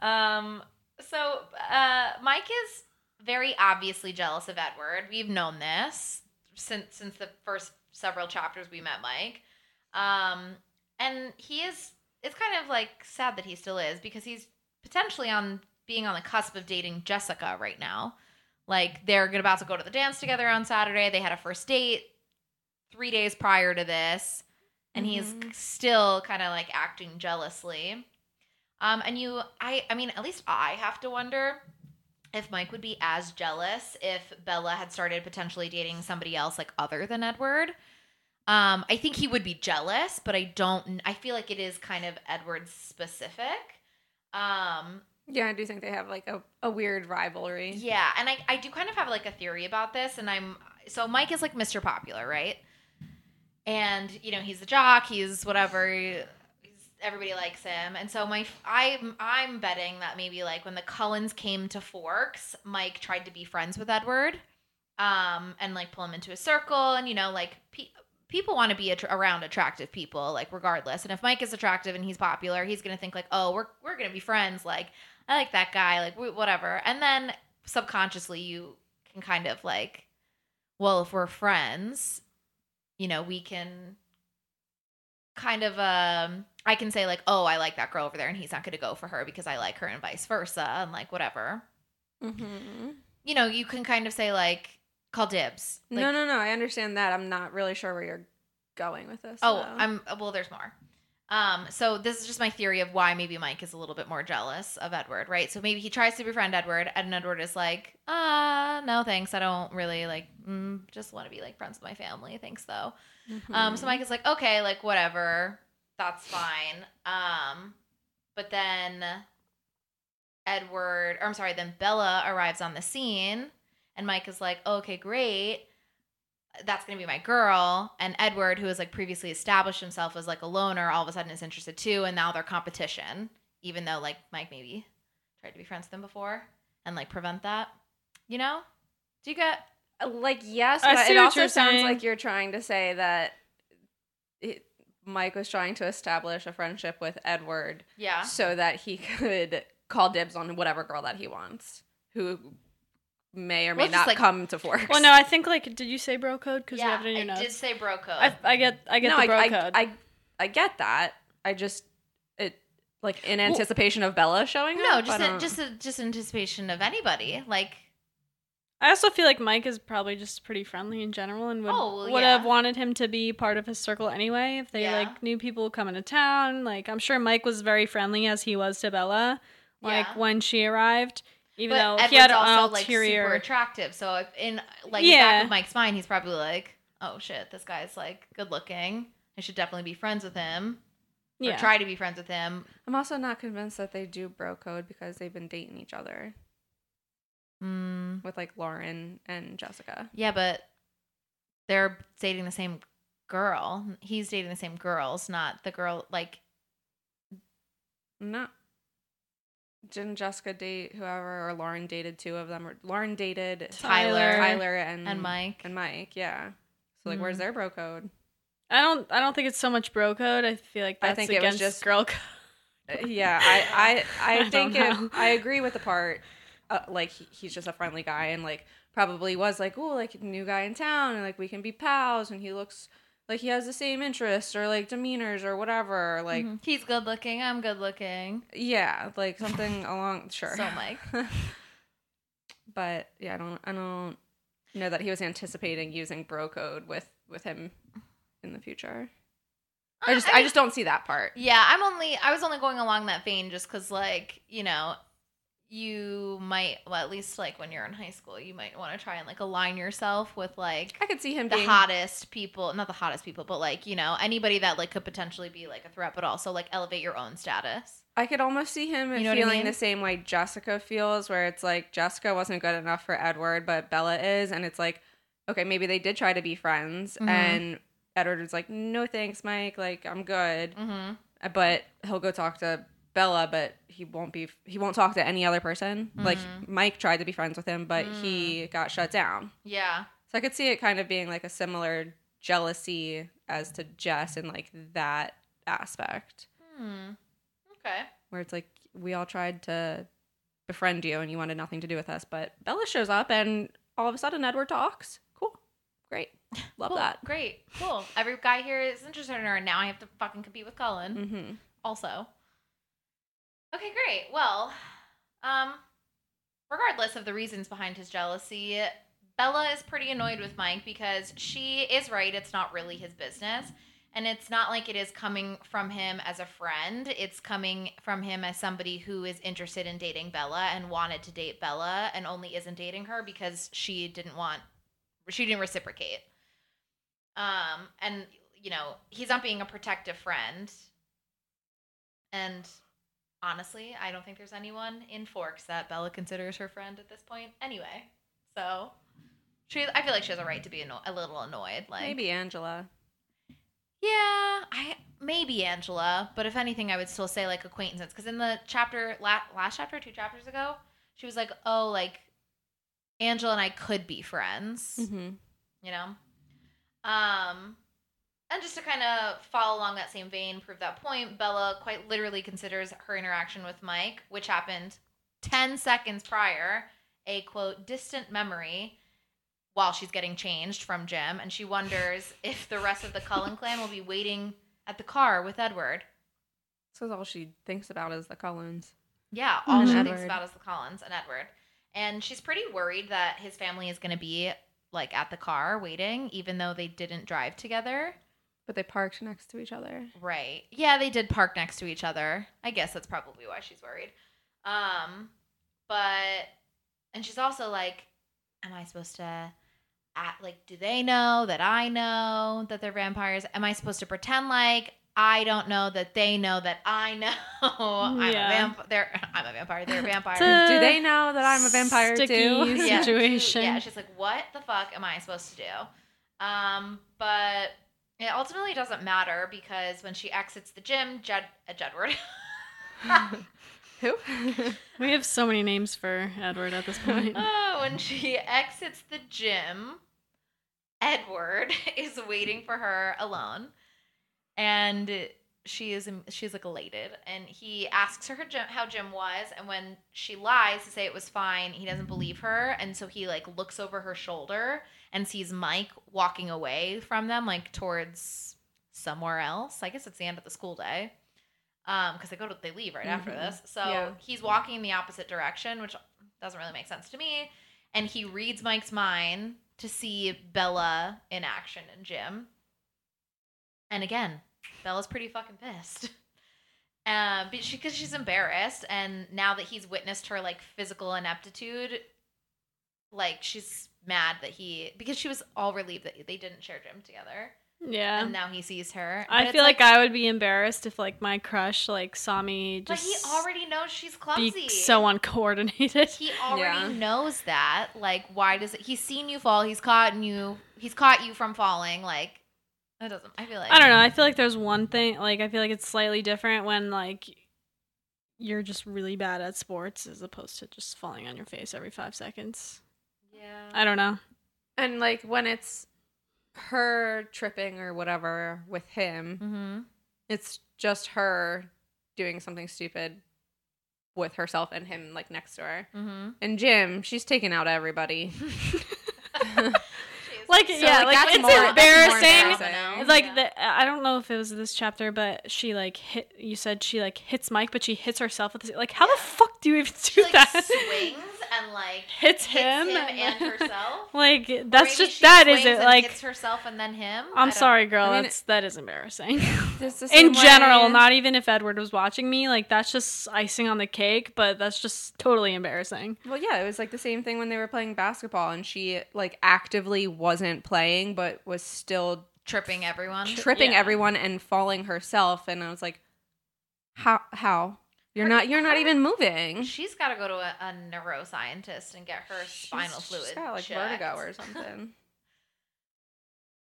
Um, so uh, Mike is very obviously jealous of Edward. We've known this since since the first several chapters we met Mike. Um, and he is it's kind of like sad that he still is because he's potentially on being on the cusp of dating Jessica right now. Like they're about to go to the dance together on Saturday. They had a first date three days prior to this, and he's still kind of like acting jealously. Um, and you, I, I mean, at least I have to wonder if Mike would be as jealous if Bella had started potentially dating somebody else like other than Edward. Um, I think he would be jealous, but I don't. I feel like it is kind of Edward specific. Um, Yeah, I do think they have like a, a weird rivalry. yeah, and I, I do kind of have like a theory about this, and I'm so Mike is like Mr. Popular, right? And you know he's the jock, he's whatever, everybody likes him, and so my I'm I'm betting that maybe like when the Cullens came to Forks, Mike tried to be friends with Edward, um, and like pull him into a circle, and you know like pe- people want to be att- around attractive people, like regardless, and if Mike is attractive and he's popular, he's gonna think like, oh, we're we're gonna be friends, like I like that guy, like wh- whatever. And then subconsciously, you can kind of like, well, if we're friends, you know, we can kind of, um, I can say like, oh, I like that girl over there, and he's not going to go for her because I like her, and vice versa, and like whatever. Mm-hmm. You know, you can kind of say like, call dibs. Like, no, no, no. I understand that. I'm not really sure where you're going with this. Oh, though. I'm well. There's more. Um, so this is just my theory of why maybe Mike is a little bit more jealous of Edward, right? So maybe he tries to befriend Edward, and Edward is like, "Uh, no, thanks. I don't really like. Mm, just want to be like friends with my family. Thanks, though." Um, so Mike is like, "Okay, like whatever. That's fine." Um, but then Edward, or I'm sorry, then Bella arrives on the scene, and Mike is like, "Okay, great." that's gonna be my girl and edward who has like previously established himself as like a loner all of a sudden is interested too and now they're competition even though like mike maybe tried to be friends with them before and like prevent that you know do you get Uh, like yes, I but see it what also you're sounds saying. like you're trying to say that it, Mike was trying to establish a friendship with Edward yeah so that he could call dibs on whatever girl that he wants, who may or may Well, not like- come to Forks. Well, no, I think like, did you say bro code? Because you have it in your i notes. did say bro code I, I get, I get no, the I, bro I, code. I, I get that. I just it like in anticipation of Bella showing no up. No, just I a, don't- just a, just anticipation of anybody like I also feel like Mike is probably just pretty friendly in general and would Oh, well, would yeah. have wanted him to be part of his circle anyway if they Yeah. like knew people coming to town. Like I'm sure Mike was very friendly as he was to Bella, like Yeah. when she arrived, even but though Edward's he had an also like ulterior. super attractive so if in like the back Yeah. of mike's mind he's probably like oh shit this guy's like good looking i should definitely be friends with him or yeah, try to be friends with him I'm also not convinced that they do bro code because they've been dating each other mm. with like Lauren and Jessica. Yeah, but they're dating the same girl. He's dating the same girls, not the girl like Not didn't Jessica date whoever or Lauren dated two of them or Lauren dated Tyler. Tyler and And Mike. and Mike, yeah. So like, where's Mhm. their bro code? I don't. I don't think it's so much bro code. I feel like I that's think it was just- girl code. Uh, yeah, I I I, I think it. I agree with the part. Uh, like he, he's just a friendly guy and like probably was like oh like new guy in town and like we can be pals and he looks like he has the same interests or like demeanors or whatever like Mhm. He's good looking. I'm good looking. yeah like something along sure So Mike. but yeah, I don't I don't know that he was anticipating using bro code with with him in the future. I just I, mean- just don't see that part. Yeah, I'm only I was only going along that vein just because like you know you might well at least like when you're in high school you might want to try and like align yourself with like I could see him the being hottest people not the hottest people but like you know anybody that like could potentially be like a threat but also like elevate your own status I could almost see him You know what I feeling mean? the same way Jessica feels, where it's like Jessica wasn't good enough for Edward, but Bella is, and it's like, okay, maybe they did try to be friends, Mhm. and Edward was like, no thanks, Mike, like I'm good, mm-hmm. but he'll go talk to Bella, but he won't be, he won't talk to any other person. Like Mhm. Mike tried to be friends with him, but Mm. he got shut down. yeah So I could see it kind of being like a similar jealousy as to Jess in like that aspect, hmm. okay where it's like we all tried to befriend you and you wanted nothing to do with us, but Bella shows up and all of a sudden Edward talks. Cool, great, love Cool. that. great cool every guy here is interested in her and now I have to fucking compete with Cullen hmm also. Okay, great. Well, um, regardless of the reasons behind his jealousy, Bella is pretty annoyed with Mike because she is right. It's not really his business. And it's not like it is coming from him as a friend. It's coming from him as somebody who is interested in dating Bella and wanted to date Bella and only isn't dating her because she didn't want, she didn't reciprocate. Um, and, you know, he's not being a protective friend. And honestly, I don't think there's anyone in Forks that Bella considers her friend at this point. Anyway, so she, I feel like she has a right to be anno- a little annoyed. Like Maybe Angela. yeah, I maybe Angela, but if anything, I would still say like acquaintances because in the chapter la- last chapter, two chapters ago, she was like, "Oh, like Angela and I could be friends," Mm-hmm. you know. Um, and just to kind of follow along that same vein, prove that point, Bella quite literally considers her interaction with Mike, which happened ten seconds prior, a quote distant memory. While she's getting changed from gym, and she wonders if the rest of the Cullen clan will be waiting at the car with Edward. So all she thinks about is the Cullens. Yeah, all And she thinks about is the Cullens and Edward. And she's pretty worried that his family is going to be like at the car waiting, even though they didn't drive together. But they parked next to each other. Right. Yeah, they did park next to each other. I guess that's probably why she's worried. Um, but and she's also like, am I supposed to act like do they know that I know that they're vampires? Am I supposed to pretend like I don't know that they know that I know I'm Yeah. a vampire? They're I'm a vampire. They're vampires. It's a Do they know that I'm a vampire sticky too? Yeah. situation. Yeah, she's like, what the fuck am I supposed to do? Um, but it ultimately doesn't matter because when she exits the gym, Jed, uh, Jedward, Who? We have so many names for Edward at this point. oh, when she exits the gym, Edward is waiting for her alone, and she is she's like elated, and he asks her her gym, how gym was, and when she lies to say it was fine, he doesn't believe her, and so he like looks over her shoulder and sees Mike walking away from them, like towards somewhere else. I guess it's the end of the school day. Um, because they go to they leave right after Mhm. this. So Yeah. he's walking in the opposite direction, which doesn't really make sense to me. And he reads Mike's mind to see Bella in action in gym. And again, Bella's pretty fucking pissed. Um, but she because she's embarrassed, and now that he's witnessed her like physical ineptitude, like she's mad that he because she was all relieved that they didn't share gym together, yeah. and now he sees her. But I feel like, I would be embarrassed if like my crush like saw me but he already knows she's clumsy. be so uncoordinated. he already Yeah. knows that. Like, why does it? He's seen you fall. He's caught you. He's caught you from falling. Like, that doesn't. I feel like I don't know. I feel like there's one thing like I feel like it's slightly different when like you're just really bad at sports as opposed to just falling on your face every five seconds. Yeah. I don't know. And like when it's her tripping or whatever with him, Mm-hmm. it's just her doing something stupid with herself and him like next to her. Mm-hmm. And gym, she's taking out everybody. Like So, yeah, like, like, it's more- that's more embarrassing. embarrassing. It's like Yeah. the, I don't know if it was this chapter, but she like hit. You said she like hits Mike, but she hits herself with the like. How the fuck do you even do She like that? swings and like hits hits him, him and herself. like that's maybe just she that swings isn't like. hits herself and then him. I I'm sorry, girl. I mean, that's that is embarrassing. It's the In general, way- not even if Edward was watching me, like that's just icing on the cake. But that's just totally embarrassing. Well, yeah, it was like the same thing when they were playing basketball and she like actively wasn't playing but was still tripping everyone. tripping Yeah. everyone and falling herself and I was like how how you're not you're not even moving. She's got to go to a, a neuroscientist and get her spinal She's- fluid. She's got like checked. vertigo or something.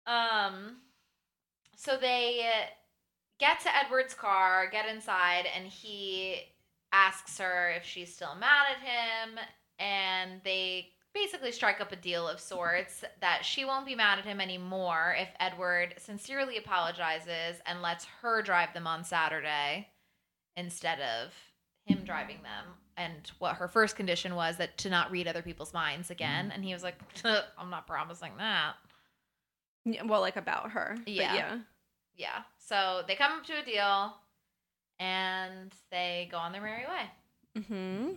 Um, so they get to Edward's car, get inside, and he asks her if she's still mad at him, and they basically strike up a deal of sorts that she won't be mad at him anymore if Edward sincerely apologizes and lets her drive them on Saturday instead of him driving them. And what her first condition was that to not read other people's minds again. And he was like, I'm not promising that. Yeah, well, like about her. Yeah. yeah. Yeah. So they come up to a deal and they go on their merry way. Mhm.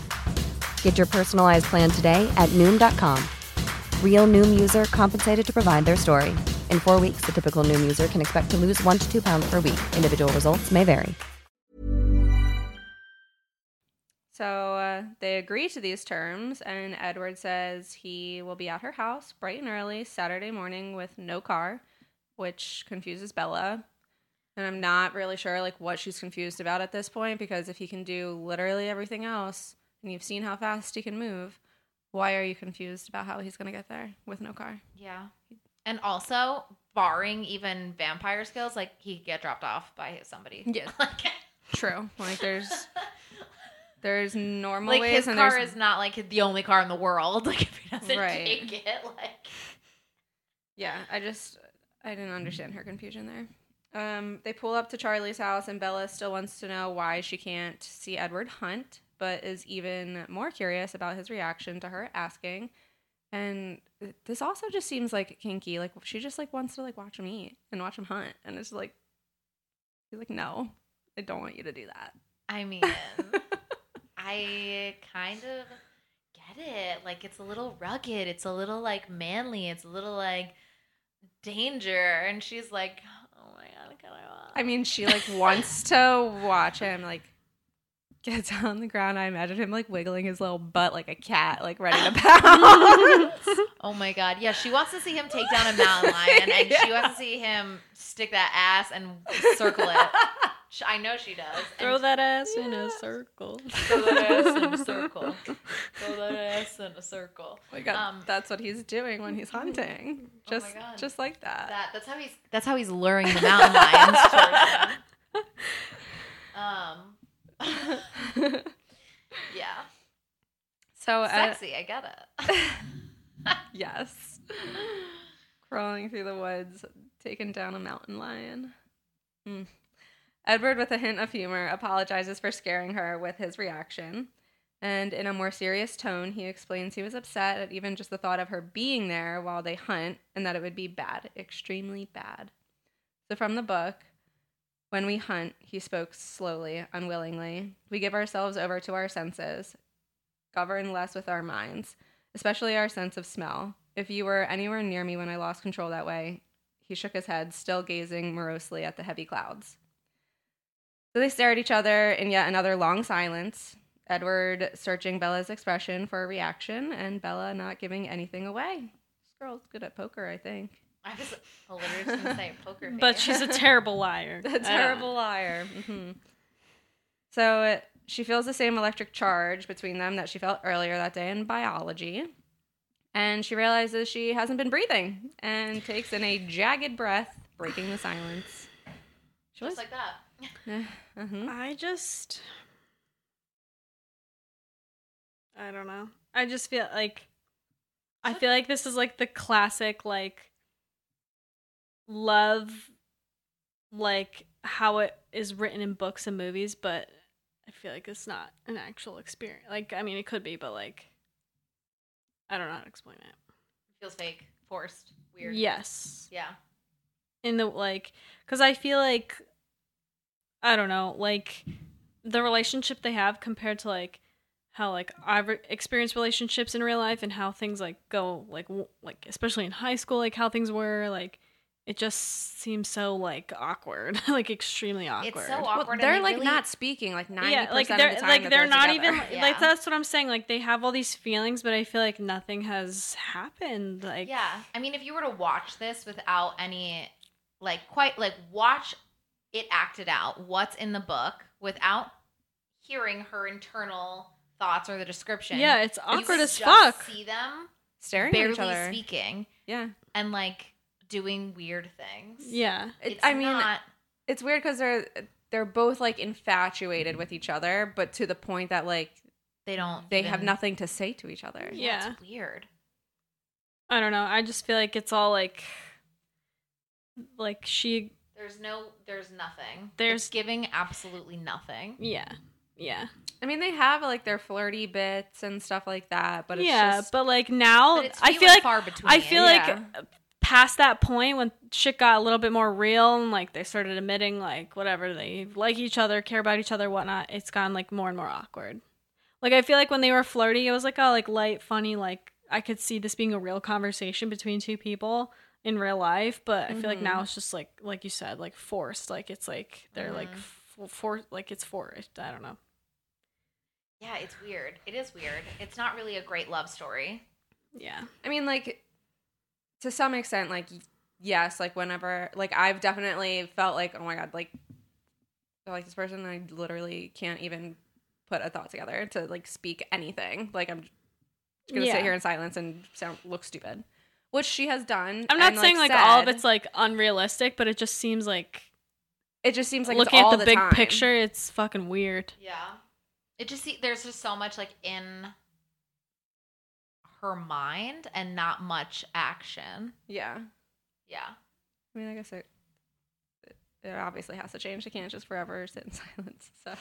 Get your personalized plan today at Noom.com. Real Noom user compensated to provide their story. In four weeks, the typical Noom user can expect to lose one to two pounds per week. Individual results may vary. So uh, they agree to these terms, and Edward says he will be at her house bright and early Saturday morning with no car, which confuses Bella. And I'm not really sure like what she's confused about at this point because if he can do literally everything else, and you've seen how fast he can move, why are you confused about how he's gonna get there with no car? Yeah. And also, barring even vampire skills, like he could get dropped off by somebody. Yeah. Like, True. Like there's there's normal like ways his and car is not like the only car in the world. Like if he doesn't Right. take it, like Yeah, I just I didn't understand her confusion there. Um, they pull up to Charlie's house, and Bella still wants to know why she can't see Edward hunt, but is even more curious about his reaction to her asking. And this also just seems like kinky. Like she just like wants to like watch him eat and watch him hunt, and it's like he's like, no, I don't want you to do that. I mean, I kind of get it. Like it's a little rugged. It's a little like manly. It's a little like danger, and she's like, "Oh my god, can I?" watch?" I mean, she like wants to watch him like get down on the ground. I imagine him like wiggling his little butt like a cat, like ready to pounce. Oh my god, yeah, she wants to see him take down a mountain lion, and she wants to see him stick that ass and circle it. I know she does. Throw And that ass in a circle. throw that ass in a circle. Throw that ass in a circle. Oh my god, Um, that's what he's doing when he's hunting. Just, Oh God. just like that. That that's how he's that's how he's luring the mountain lions towards him. Um, yeah, So, uh, sexy. I get it. yes, crawling through the woods, taking down a mountain lion. Hmm. Edward, with a hint of humor, apologizes for scaring her with his reaction. And in a more serious tone, he explains he was upset at even just the thought of her being there while they hunt and that it would be bad, extremely bad. So, from the book, when we hunt, he spoke slowly, unwillingly. We give ourselves over to our senses, govern less with our minds, especially our sense of smell. If you were anywhere near me when I lost control that way, he shook his head, still gazing morosely at the heavy clouds. So they stare at each other in yet another long silence. Edward searching Bella's expression for a reaction, and Bella not giving anything away. This girl's good at poker, I think. I was literally just gonna say poker face. But she's a terrible liar. A terrible liar. hmm So uh, she feels the same electric charge between them that she felt earlier that day in biology. And she realizes she hasn't been breathing and takes in a jagged breath, breaking the silence. She just was like that. uh-huh. I just I don't know. I just feel like I feel like this is like the classic like love like how it is written in books and movies, but I feel like it's not an actual experience. Like I mean it could be, but like I don't know how to explain it. It feels fake, forced, weird. Yes. Yeah. in the like because i feel like i don't know like the relationship they have compared to like how like i've experienced relationships in real life and how things like go like w- like especially in high school like how things were like it just seems so like awkward like extremely awkward It's so awkward. and they're they like really- not speaking like 90% yeah like of they're the time like that they're, not together. even Yeah. like that's what i'm saying like they have all these feelings but i feel like nothing has happened like Yeah. I mean, if you were to watch this without any, like, quite, like, watch it acted out, what's in the book, without hearing her internal thoughts or the description. Yeah, it's awkward could as just fuck. See them staring barely at each other. speaking Yeah. and, like, doing weird things. yeah It's I mean, not, it's weird because they're they're both like infatuated with each other, but to the point that like they don't, they have nothing to say to each other. Yeah. Yeah. It's weird. I don't know. I just feel like it's all like like she There's no, there's nothing. There's- It's giving absolutely nothing. yeah. Yeah. I mean, they have like their flirty bits and stuff like that, but it's yeah, just but like now But it's I feel like far between. I feel Yeah. like past that point when shit got a little bit more real and like they started admitting like whatever they like each other, care about each other, whatnot, it's gotten like more and more awkward. Like I feel like when they were flirty, it was like a like light, funny, like I could see this being a real conversation between two people in real life, but I feel like Mm-hmm. now it's just like like you said, like forced. Like it's like they're like Mm-hmm. f- for like it's forced. I don't know. yeah, it's weird. It is weird. It's not really a great love story. Yeah. I mean, like to some extent, like yes, like whenever, like I've definitely felt like, oh my god, like I like this person, I literally can't even put a thought together to like speak anything. Like I'm just gonna Yeah. sit here in silence and sound look stupid, which she has done. I'm not and, saying like all of it's like unrealistic, but it just seems like It just seems like looking it's all at the, the big time. picture, it's fucking weird. Yeah. It just see there's just so much like in her mind and not much action. Yeah, Yeah. I mean, I guess it. It obviously has to change. They can't just forever sit in silence. So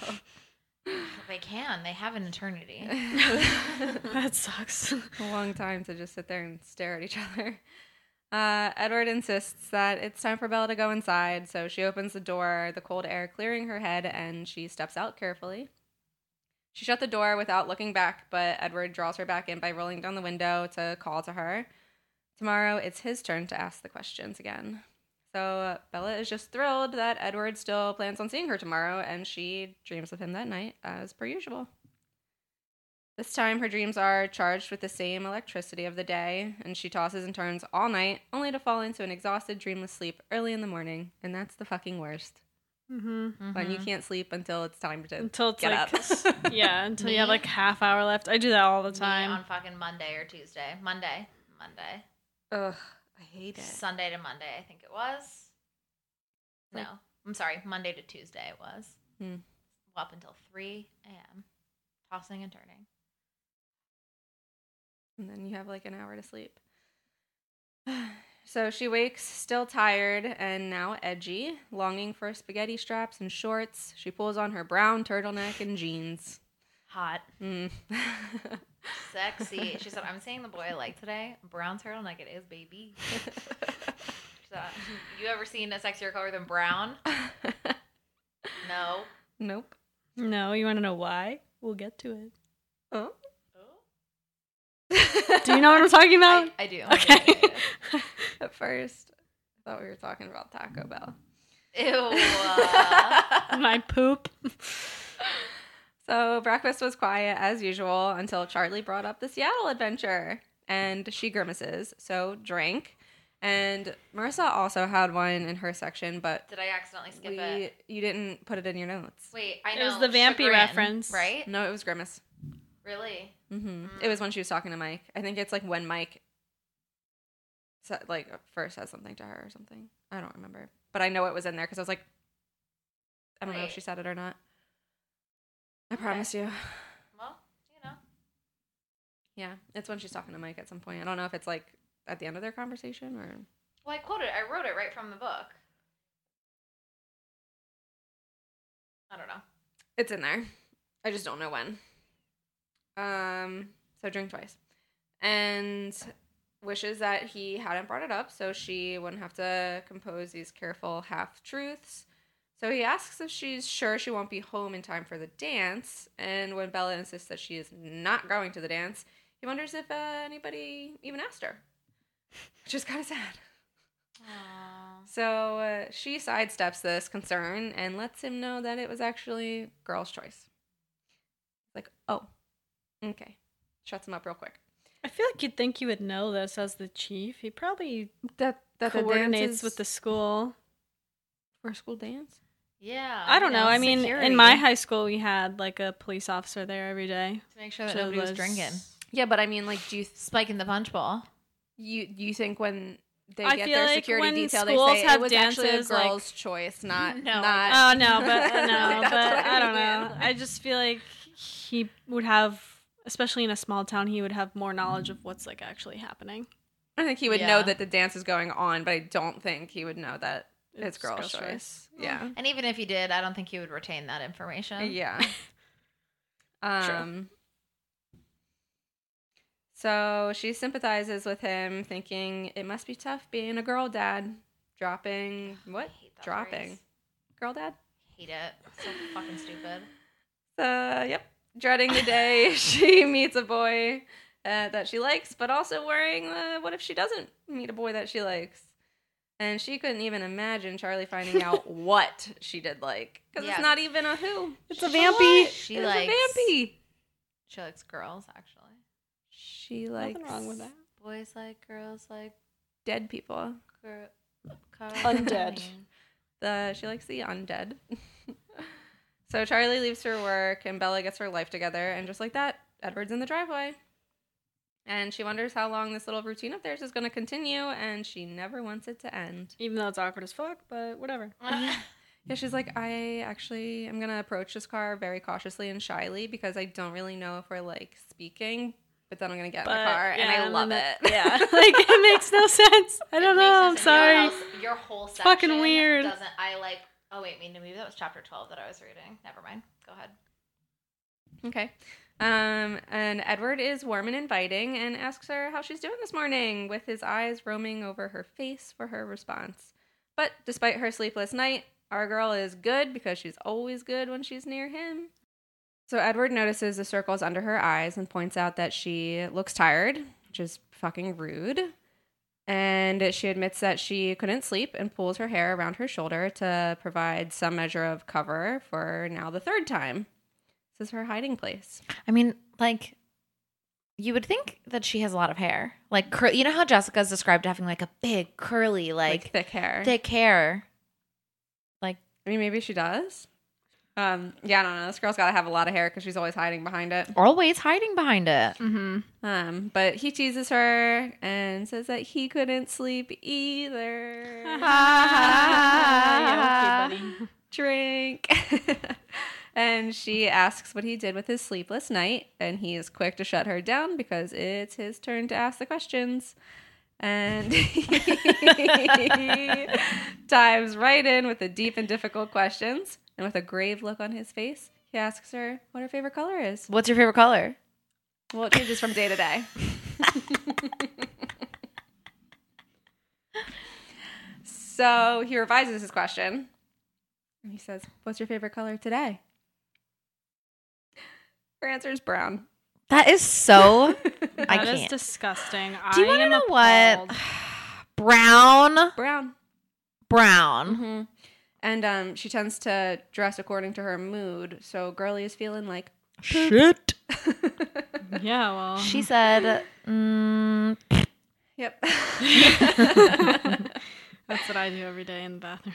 They can. They have an eternity. that sucks. a long time to just sit there and stare at each other. Uh, Edward insists that it's time for Bella to go inside, so she opens the door, the cold air clearing her head, and she steps out carefully. She shut the door without looking back, but Edward draws her back in by rolling down the window to call to her. Tomorrow, it's his turn to ask the questions again. So Bella is just thrilled that Edward still plans on seeing her tomorrow, and she dreams of him that night as per usual. This time, her dreams are charged with the same electricity of the day, and she tosses and turns all night, only to fall into an exhausted, dreamless sleep early in the morning, and that's the fucking worst. Mm-hmm. When you can't sleep until it's time to Until it's get like, up. yeah, until you have like half hour left. I do that all the Me time. on fucking Monday or Tuesday. Monday. Monday. Ugh, I hate it. Sunday to Monday, I think it was. No. I'm sorry, Monday to Tuesday it was. Hmm. Up until 3 a.m. Tossing and turning. and then you have like an hour to sleep. So she wakes still tired and now edgy, longing for spaghetti straps and shorts. She pulls on her brown turtleneck and jeans. Hot. Mm. Sexy. She said, I'm seeing the boy I like today. Brown turtleneck it is, baby. She said, you ever seen a sexier color than brown? No. nope. No, you want to know why? We'll get to it. Oh. Do you know what I'm talking about? I, I do. Okay. At first, I thought we were talking about Taco Bell. Ew. My poop. So breakfast was quiet as usual until Charlie brought up the Seattle adventure, and she grimaces. So drank, and Marissa also had one in her section, but did I accidentally skip we, it? you didn't put it in your notes. Wait, I It know. was the Vampy chagrin, reference. Right? No, it was grimace. Really? hmm It was when she was talking to Mike. I think it's like when Mike, said, like first says something to her or something. I don't remember, but I know it was in there because I was like, I don't know if she said it or not. I Okay. promise you. Well, you know. Yeah, it's when she's talking to Mike at some point. I don't know if it's like at the end of their conversation or. Well, I quoted. I wrote it right from the book. I don't know. It's in there. I just don't know when. Um, so drink twice. And wishes that he hadn't brought it up so she wouldn't have to compose these careful half truths. So he asks if she's sure she won't be home in time for the dance. And when Bella insists that she is not going to the dance, he wonders if uh, anybody even asked her, which is kind of sad. So uh, she sidesteps this concern and lets him know that it was actually girl's choice. Like, oh, okay. Shuts him up real quick. I feel like you'd think you would know this as the chief. He probably That that the coordinates dance is with the school. for school dance. Yeah. I don't you know. I mean, security in my high school, we had like a police officer there every day. to make sure that So nobody was was- drinking. Yeah, but I mean, like, do you spike in the punch bowl. you you think when they I get feel their like security when detail, they say have it was actually a dances, like- girl's choice, not No, not. Oh no, but uh, no, That's but what I don't mean. know. I just feel like he would have, especially in a small town, he would have more knowledge of what's like actually happening. I think he would know that the dance is going on, but I don't think he would know that it's, It's girl's, girl's choice. choice. Yeah. And even if he did, I don't think he would retain that information. Yeah. um So she sympathizes with him, thinking it must be tough being a girl dad. Dropping what? Dropping. phrase. Girl dad? Hate it. So fucking stupid. Uh yep. Dreading the day she meets a boy uh, that she likes, but also worrying uh, what if she doesn't meet a boy that she likes? And she couldn't even imagine Charlie finding out what she did like. Because Yeah. it's not even a who. It's a vampy. She it's likes a vampy. She likes girls, actually. She likes Nothing wrong with that. Boys like girls like dead people. girl. Undead. The she likes the undead. so Charlie leaves for work and Bella gets her life together and just like that, Edward's in the driveway. And she wonders how long this little routine of theirs is going to continue and she never wants it to end. Even though it's awkward as fuck, but whatever. Yeah, she's like, I actually am gonna approach this car very cautiously and shyly because I don't really know if we're like speaking, but then I'm gonna get in the car and I and love it. it- Yeah, like it makes no sense. I don't It know. I'm makes. Your sorry. house- Your whole section fucking weird. Doesn't I like? Oh wait, maybe that was chapter twelve that I was reading. Never mind. Go ahead. Okay. Um, and Edward is warm and inviting and asks her how she's doing this morning, with his eyes roaming over her face for her response. But despite her sleepless night, our girl is good because she's always good when she's near him. So Edward notices the circles under her eyes and points out that she looks tired, which is fucking rude. And she admits that she couldn't sleep and pulls her hair around her shoulder to provide some measure of cover for now the third time. This is her hiding place. I mean, like, you would think that she has a lot of hair. Like, cur- you know how Jessica's described having like a big, curly, like, Like, thick hair. thick hair. Like, I mean, maybe she does. Um, yeah, I don't know. This girl's got to have a lot of hair because she's always hiding behind it. always hiding behind it. Mm-hmm. Um, but he teases her and says that he couldn't sleep either. yeah, okay. Drink. and she asks what he did with his sleepless night, and he is quick to shut her down because it's his turn to ask the questions. And he dives right in with the deep and difficult questions. And with a grave look on his face, he asks her what her favorite color is. What's your favorite color? Well, it changes from day to day. so he revises his question. And he says, What's your favorite color today? Her answer is brown. That is so. I That is can't. disgusting. Do you want to am know what? appalled. Brown. Brown. Brown. hmm And um, she tends to dress according to her mood. So Girly is feeling like Shit. Yeah, well, She said, mm, Yep. that's what I do every day in the bathroom.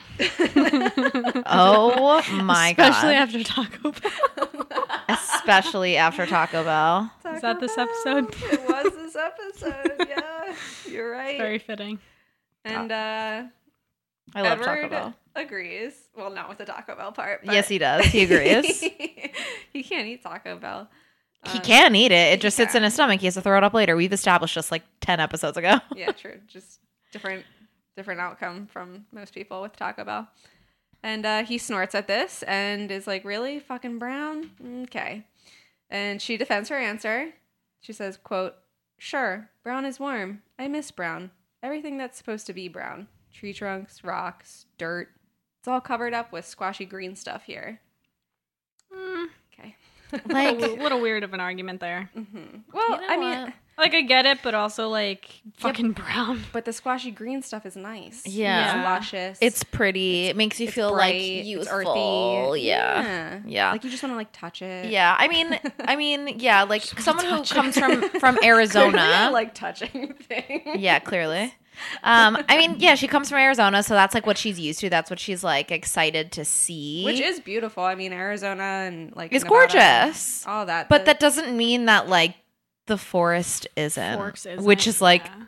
"Oh my god! Especially after Taco Bell. Especially after Taco Bell. Is that this episode? it was this episode. Yeah, you're right. Very fitting. And uh, I love Edward Taco Bell. agrees. Well, not with the Taco Bell part. Yes, he does. He agrees. he can't eat Taco Bell. He Um, can eat it. It just sits in his stomach. He has to throw it up later. We've established this like ten episodes ago. yeah, true. Just different, different outcome from most people with Taco Bell. And uh, he snorts at this and is like, "Really, fucking brown? Okay." And she defends her answer. She says, "quote Sure, brown is warm. I miss brown. Everything that's supposed to be brown: tree trunks, rocks, dirt. It's all covered up with squashy green stuff here." Mm, Okay. Like, a little weird of an argument there. hmm Well, You know I mean, what? Like I get it, but also like fucking brown. but the squashy green stuff is nice. Yeah. it's luscious. it's pretty. it makes you It's feel bright, like it's youthful. earthy. Yeah. yeah, Yeah. Like you just want to like touch it. Yeah, I mean, I mean, yeah, like someone who it. comes from from Clearly Arizona. I like touching things. yeah, clearly. Um, I mean, yeah, she comes from Arizona, so that's like what she's used to. That's what she's like excited to see. which is beautiful. I mean, Arizona and like It's Nevada, gorgeous. All that, but The- that doesn't mean that like the forest isn't, isn't, which is like, yeah.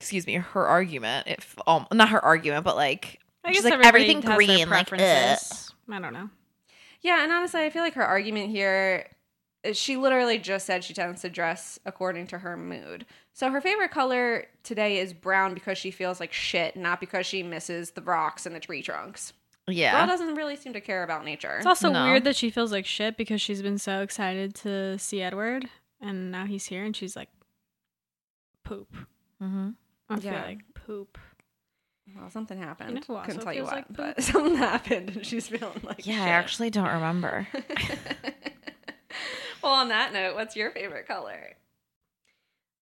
excuse me, her argument. If um, not her argument, but like, I she's guess like everything has their green, like, ugh. I don't know. yeah, and honestly, I feel like her argument here. is She literally just said she tends to dress according to her mood. So her favorite color today is brown because she feels like shit, not because she misses the rocks and the tree trunks. Girl yeah, doesn't really seem to care about nature. It's also No. weird that she feels like shit because she's been so excited to see Edward, and now he's here, and she's like, poop. hmm I feel Yeah. like poop. Well, something happened. You know Couldn't tell you what, like but something happened, and she's feeling like yeah. I actually don't remember. well, on that note, what's your favorite color?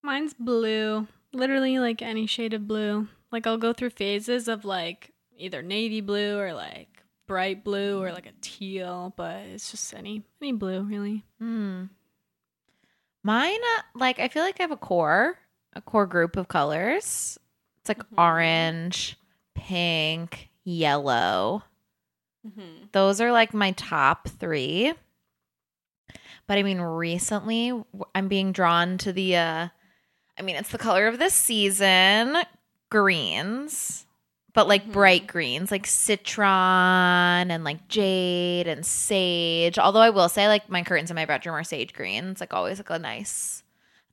Mine's blue. Literally like any shade of blue. Like I'll go through phases of like either navy blue or like bright blue or like a teal, but it's just any any blue really. Hmm. Mine, uh, like, I feel like I have a core, a core group of colors. It's like Mhm. orange, pink, yellow. Mm-hmm. Those are like my top three. But I mean, recently I'm being drawn to the, uh, I mean, it's the color of this season greens, but like Mhm. bright greens, like citron and like jade and sage. Although I will say, like, my curtains in my bedroom are sage green. It's like always like a nice,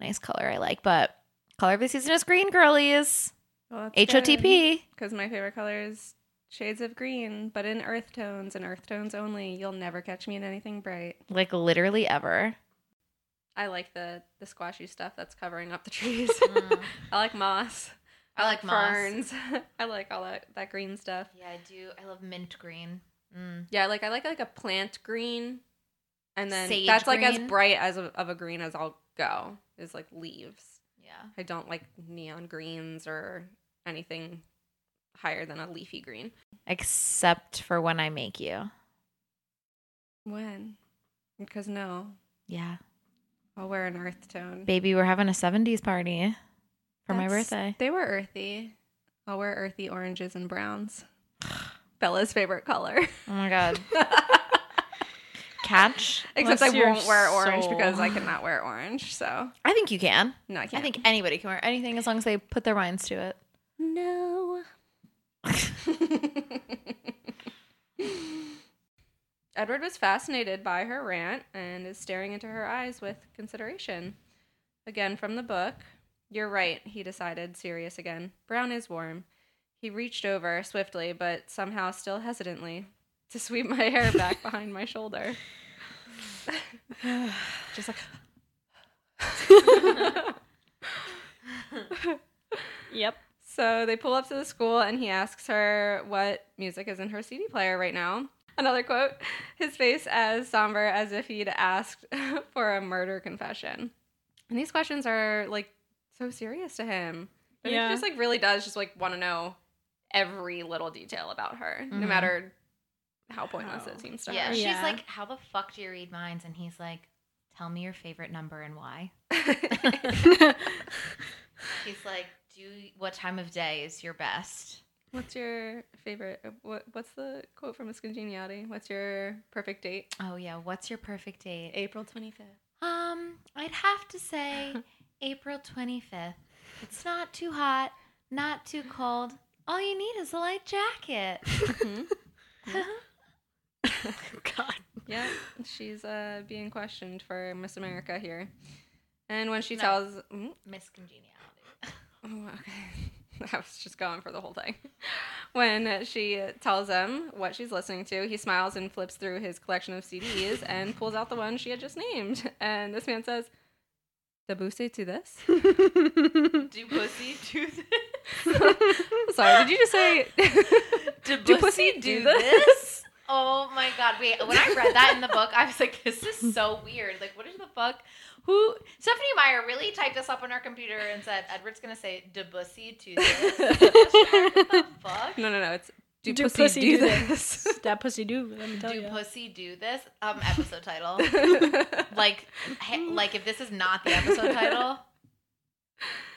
nice color I like. But color of the season is green, girlies. Well, HOTP. Because my favorite color is shades of green, but in earth tones and earth tones only. You'll never catch me in anything bright. Like, literally ever. I like the the squashy stuff that's covering up the trees. Mm. I like moss. I like moss. ferns. I like all that that green stuff. Yeah, I do. I love mint green. Mm. Yeah, like I like like a plant green, and then Sage that's like as bright as a, of a green as I'll go. Is like leaves. Yeah. I don't like neon greens or anything higher than a leafy green. Except for when I make you. When? Because no, Yeah. I'll wear an earth tone. Baby, we're having a 70s party for my birthday. They were earthy. I'll wear earthy oranges and browns. Bella's favorite color. Oh my God. Catch. Except I won't wear orange soul. because I cannot wear orange. So I think you can. no, I I can't. I think anybody can wear anything as long as they put their minds to it. no. Edward was fascinated by her rant and is staring into her eyes with consideration. Again from the book. You're right, he decided, serious again. Brown is warm. He reached over swiftly, but somehow still hesitantly, to sweep my hair back behind my shoulder. Just like Yep. So they pull up to the school and he asks her what music is in her CD player right now. Another quote his face as somber as if he'd asked for a murder confession. And these questions are like so serious to him. But Yeah. he just like really does just like want to know every little detail about her, no Mhm. matter how pointless How- it seems to Yeah, her. she's Yeah. like, "How the fuck do you read minds?" And he's like, "Tell me your favorite number and why." He's like, "Do what time of day is your best?" What's your favorite? uh, What What's the quote from Miss Congeniality? What's your perfect date? Oh yeah, what's your perfect date? April 25th. Um, I'd have to say April 25th. It's not too hot, not too cold. All you need is a light jacket. God. Yeah, she's uh, being questioned for Miss America here. And when she No. tells. Mm, Miss Congeniality. oh, okay. I was just going for the whole thing. When she tells him what she's listening to, he smiles and flips through his collection of CDs and pulls out the one she had just named. And this man says, Debussy to this? Do pussy do this? Sorry, did you just say. Do pussy pussy do do this? this? Oh my god! Wait, when I read that in the book, I was like, "This is so weird. Like, what is the fuck?" Who Stephenie Meyer really typed this up on her computer and said, "Edward's gonna say Debussy to this." what the fuck? No, no, no. It's do, Do pussy, pussy do do this. that pussy do. Let me tell Do you. pussy do this? Um, episode title. like, he- like if this is not the episode title,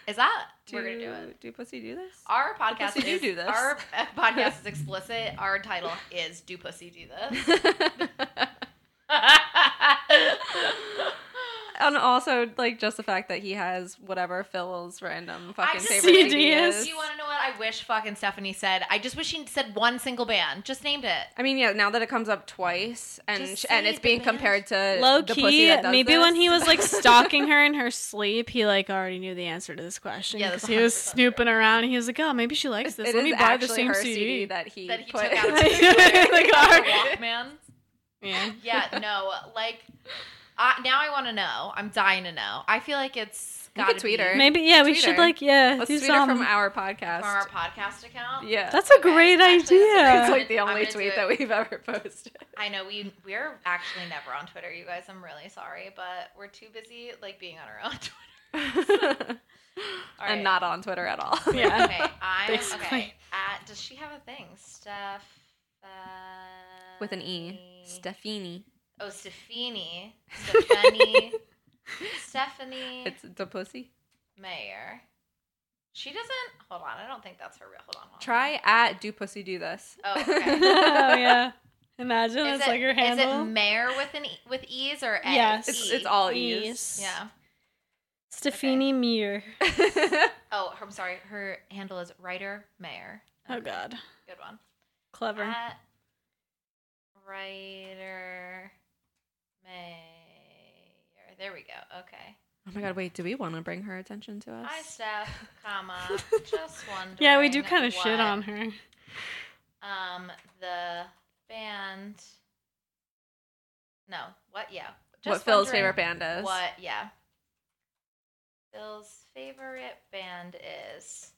is that we're gonna do it? Do pussy do this? Our podcast pussy do is do this. our uh, podcast is explicit. Our title is "Do Pussy Do This." and also, like, just the fact that he has whatever Phil's random fucking just- favorite CDs. CDs. Do you want to know what I wish fucking Stephenie said? I just wish she said one single band. Just named it. I mean, yeah. Now that it comes up twice, and Just and it's being band. compared to Low the pussy key, that does maybe when he was like stalking her in her sleep, he like already knew the answer to this question Yeah, because that's he was 100% snooping around. He was like, "Oh, maybe she likes this. It Let me buy the same her CD." that he That he put. took out of Like, the our- Walkman. yeah. Yeah, no, like I, now I want to know. I'm dying to know. I feel like it's got could tweet her. Maybe yeah, we Tweet should her. like yeah Let's do tweet her some. from our podcast. from our podcast account. yeah, That's a Okay, great actually, that's a idea. it's like the I'm only gonna do tweet it. that we've ever posted. I know we we're actually never on Twitter, you guys. I'm really sorry, but we're too busy like being on our own Twitter. All right. and not on Twitter at all. Yeah. Okay, I'm Basically. okay. At, does she have a thing? Steph. Uh, With an E. Stefini. Oh, Stephanie. Stephanie. Stephanie It's the pussy. Mayer. She doesn't. Hold on. I don't think that's her real. Hold on. Hold on. Try at do pussy do this. Oh, okay. oh yeah. Imagine Is it's it, like your handle. is it Mayer with an e, with e's or a? Yes. It's, it's all E's. E's. Yeah. Stefani Meir. Oh, I'm sorry. Her handle is writer Mayer. Oh god. Good one. Clever. At writer Mayer. There we go. Okay. oh my god, wait, do we want to bring her attention to us? Hi, Steph, comma, just wondering. yeah, we do kind of shit on her. Um, the band. No, what? Yeah. what Phil's favorite band is. What? Yeah. Phil's favorite band is,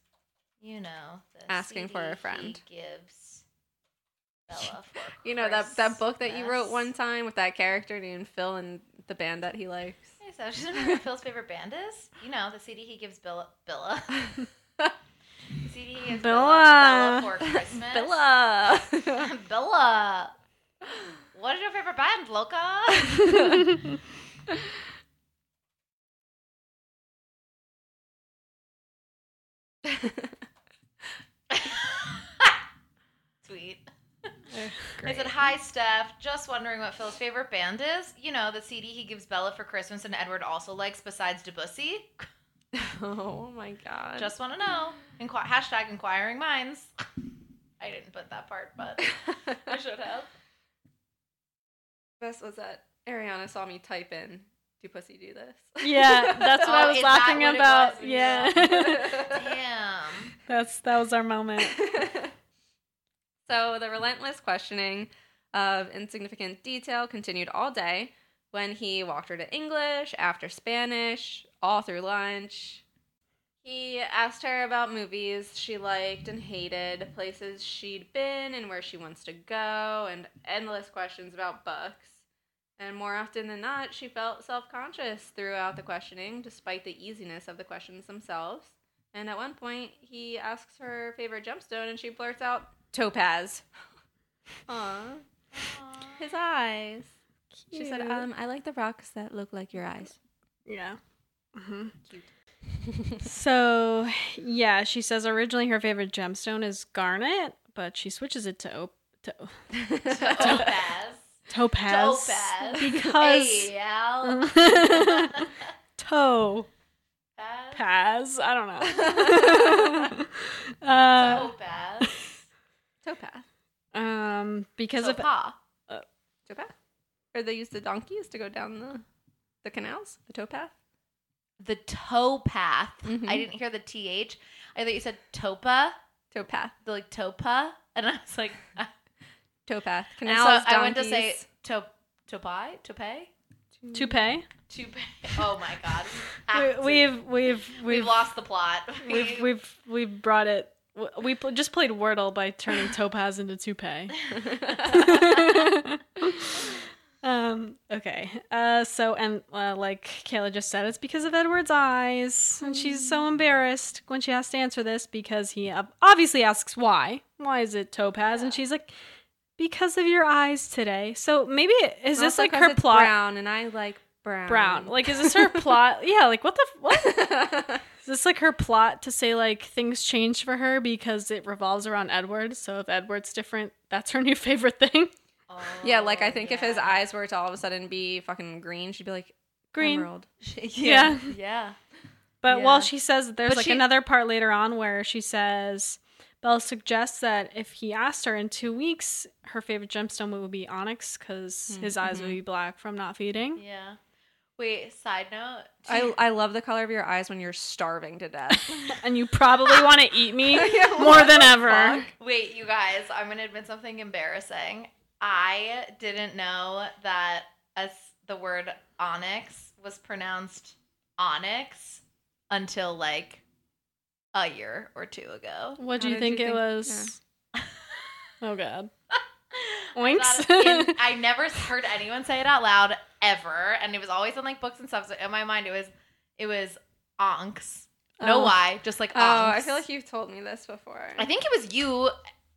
you know, the Asking for a friend. He gives Bella You know that that book that you wrote one time with that character named Phil and the band that he likes. Hey, so she doesn't know what Phil's favorite band is? You know, the CD he gives Billa. Billa. CD he Bella. Bella for Christmas. Bella. Bella. What is your favorite band, Loca? Sweet. I said, Hi, Steph. Just wondering what Phil's favorite band is. You know, the CD he gives Bella for Christmas and Edward also likes besides Debussy. oh my god. Just want to know. Inqu- hashtag inquiring minds. I didn't put that part, but I should have. best was that Ariana saw me type in "Do pussy do this?" Yeah, that's what Oh, I was is that laughing what it about. was? Yeah. Damn. that's that was our moment. So the relentless questioning of insignificant detail continued all day when he walked her to English, after Spanish, all through lunch. He asked her about movies she liked and hated, places she'd been and where she wants to go, and endless questions about books. And more often than not, she felt self conscious throughout the questioning, despite the easiness of the questions themselves. And at one point, he asks her favorite gemstone, and she blurts out, Topaz. Aw. His eyes. She said, um, I like the rocks that look like your eyes. Yeah. hmm so, yeah, she says originally her favorite gemstone is garnet, but she switches it to op- to Topaz. topaz, Topaz. because Al. toe Topaz. paz. I don't know. uh, Topaz. Towpath. um, because of Topa. Towpath? Or they use the donkeys to go down the the canals? The towpath? The towpath. Mhm. I didn't hear the th. I thought you said topa. Towpath. The like topa, and I was like, Towpath. and Canals, so I went to say to topai tope toupee. tope. Oh my god, We, we've we've we've we've lost the plot. we've we've we've brought it. We pl- just played Wordle by turning topaz into toupee. um. Okay. Uh. So and uh, like Kayla just said, it's because of Edward's eyes, and she's so embarrassed when she has to answer this because he ob- obviously asks why. Why is it topaz? And she's like, because of your eyes today. So maybe is this Also like her plot? brown, and I like brown. Brown. Like, is this her plot? Yeah. Like, what the f- what? Is this like her plot to say like things change for her because it revolves around Edward? So if Edward's different, that's her new favorite thing. yeah, like I think if his Oh, eyes were to all of a sudden be fucking green, she'd be like Green. emerald. Yeah. yeah. But Yeah. while she says there's But like she- another part later on where she says Bella suggests that if he asked her in two weeks, her favorite gemstone would be onyx because his hmm. eyes would mm-hmm. be black from not feeding. Yeah. Wait. Side note. I, I love the color of your eyes when you're starving to death. And you probably want to eat me Yeah, more than ever. fuck? Wait, you guys, I'm going to admit something embarrassing. I didn't know that as the word onyx was pronounced onyx until like a year or two ago. What do you did you think it think- was? Oh god. I Oinks. in- I never heard anyone say it out loud ever, and it was always in like books and stuff. So in my mind, it was it was onks. No Oh. why, just like oh. I feel like you've told me this before. I think it was you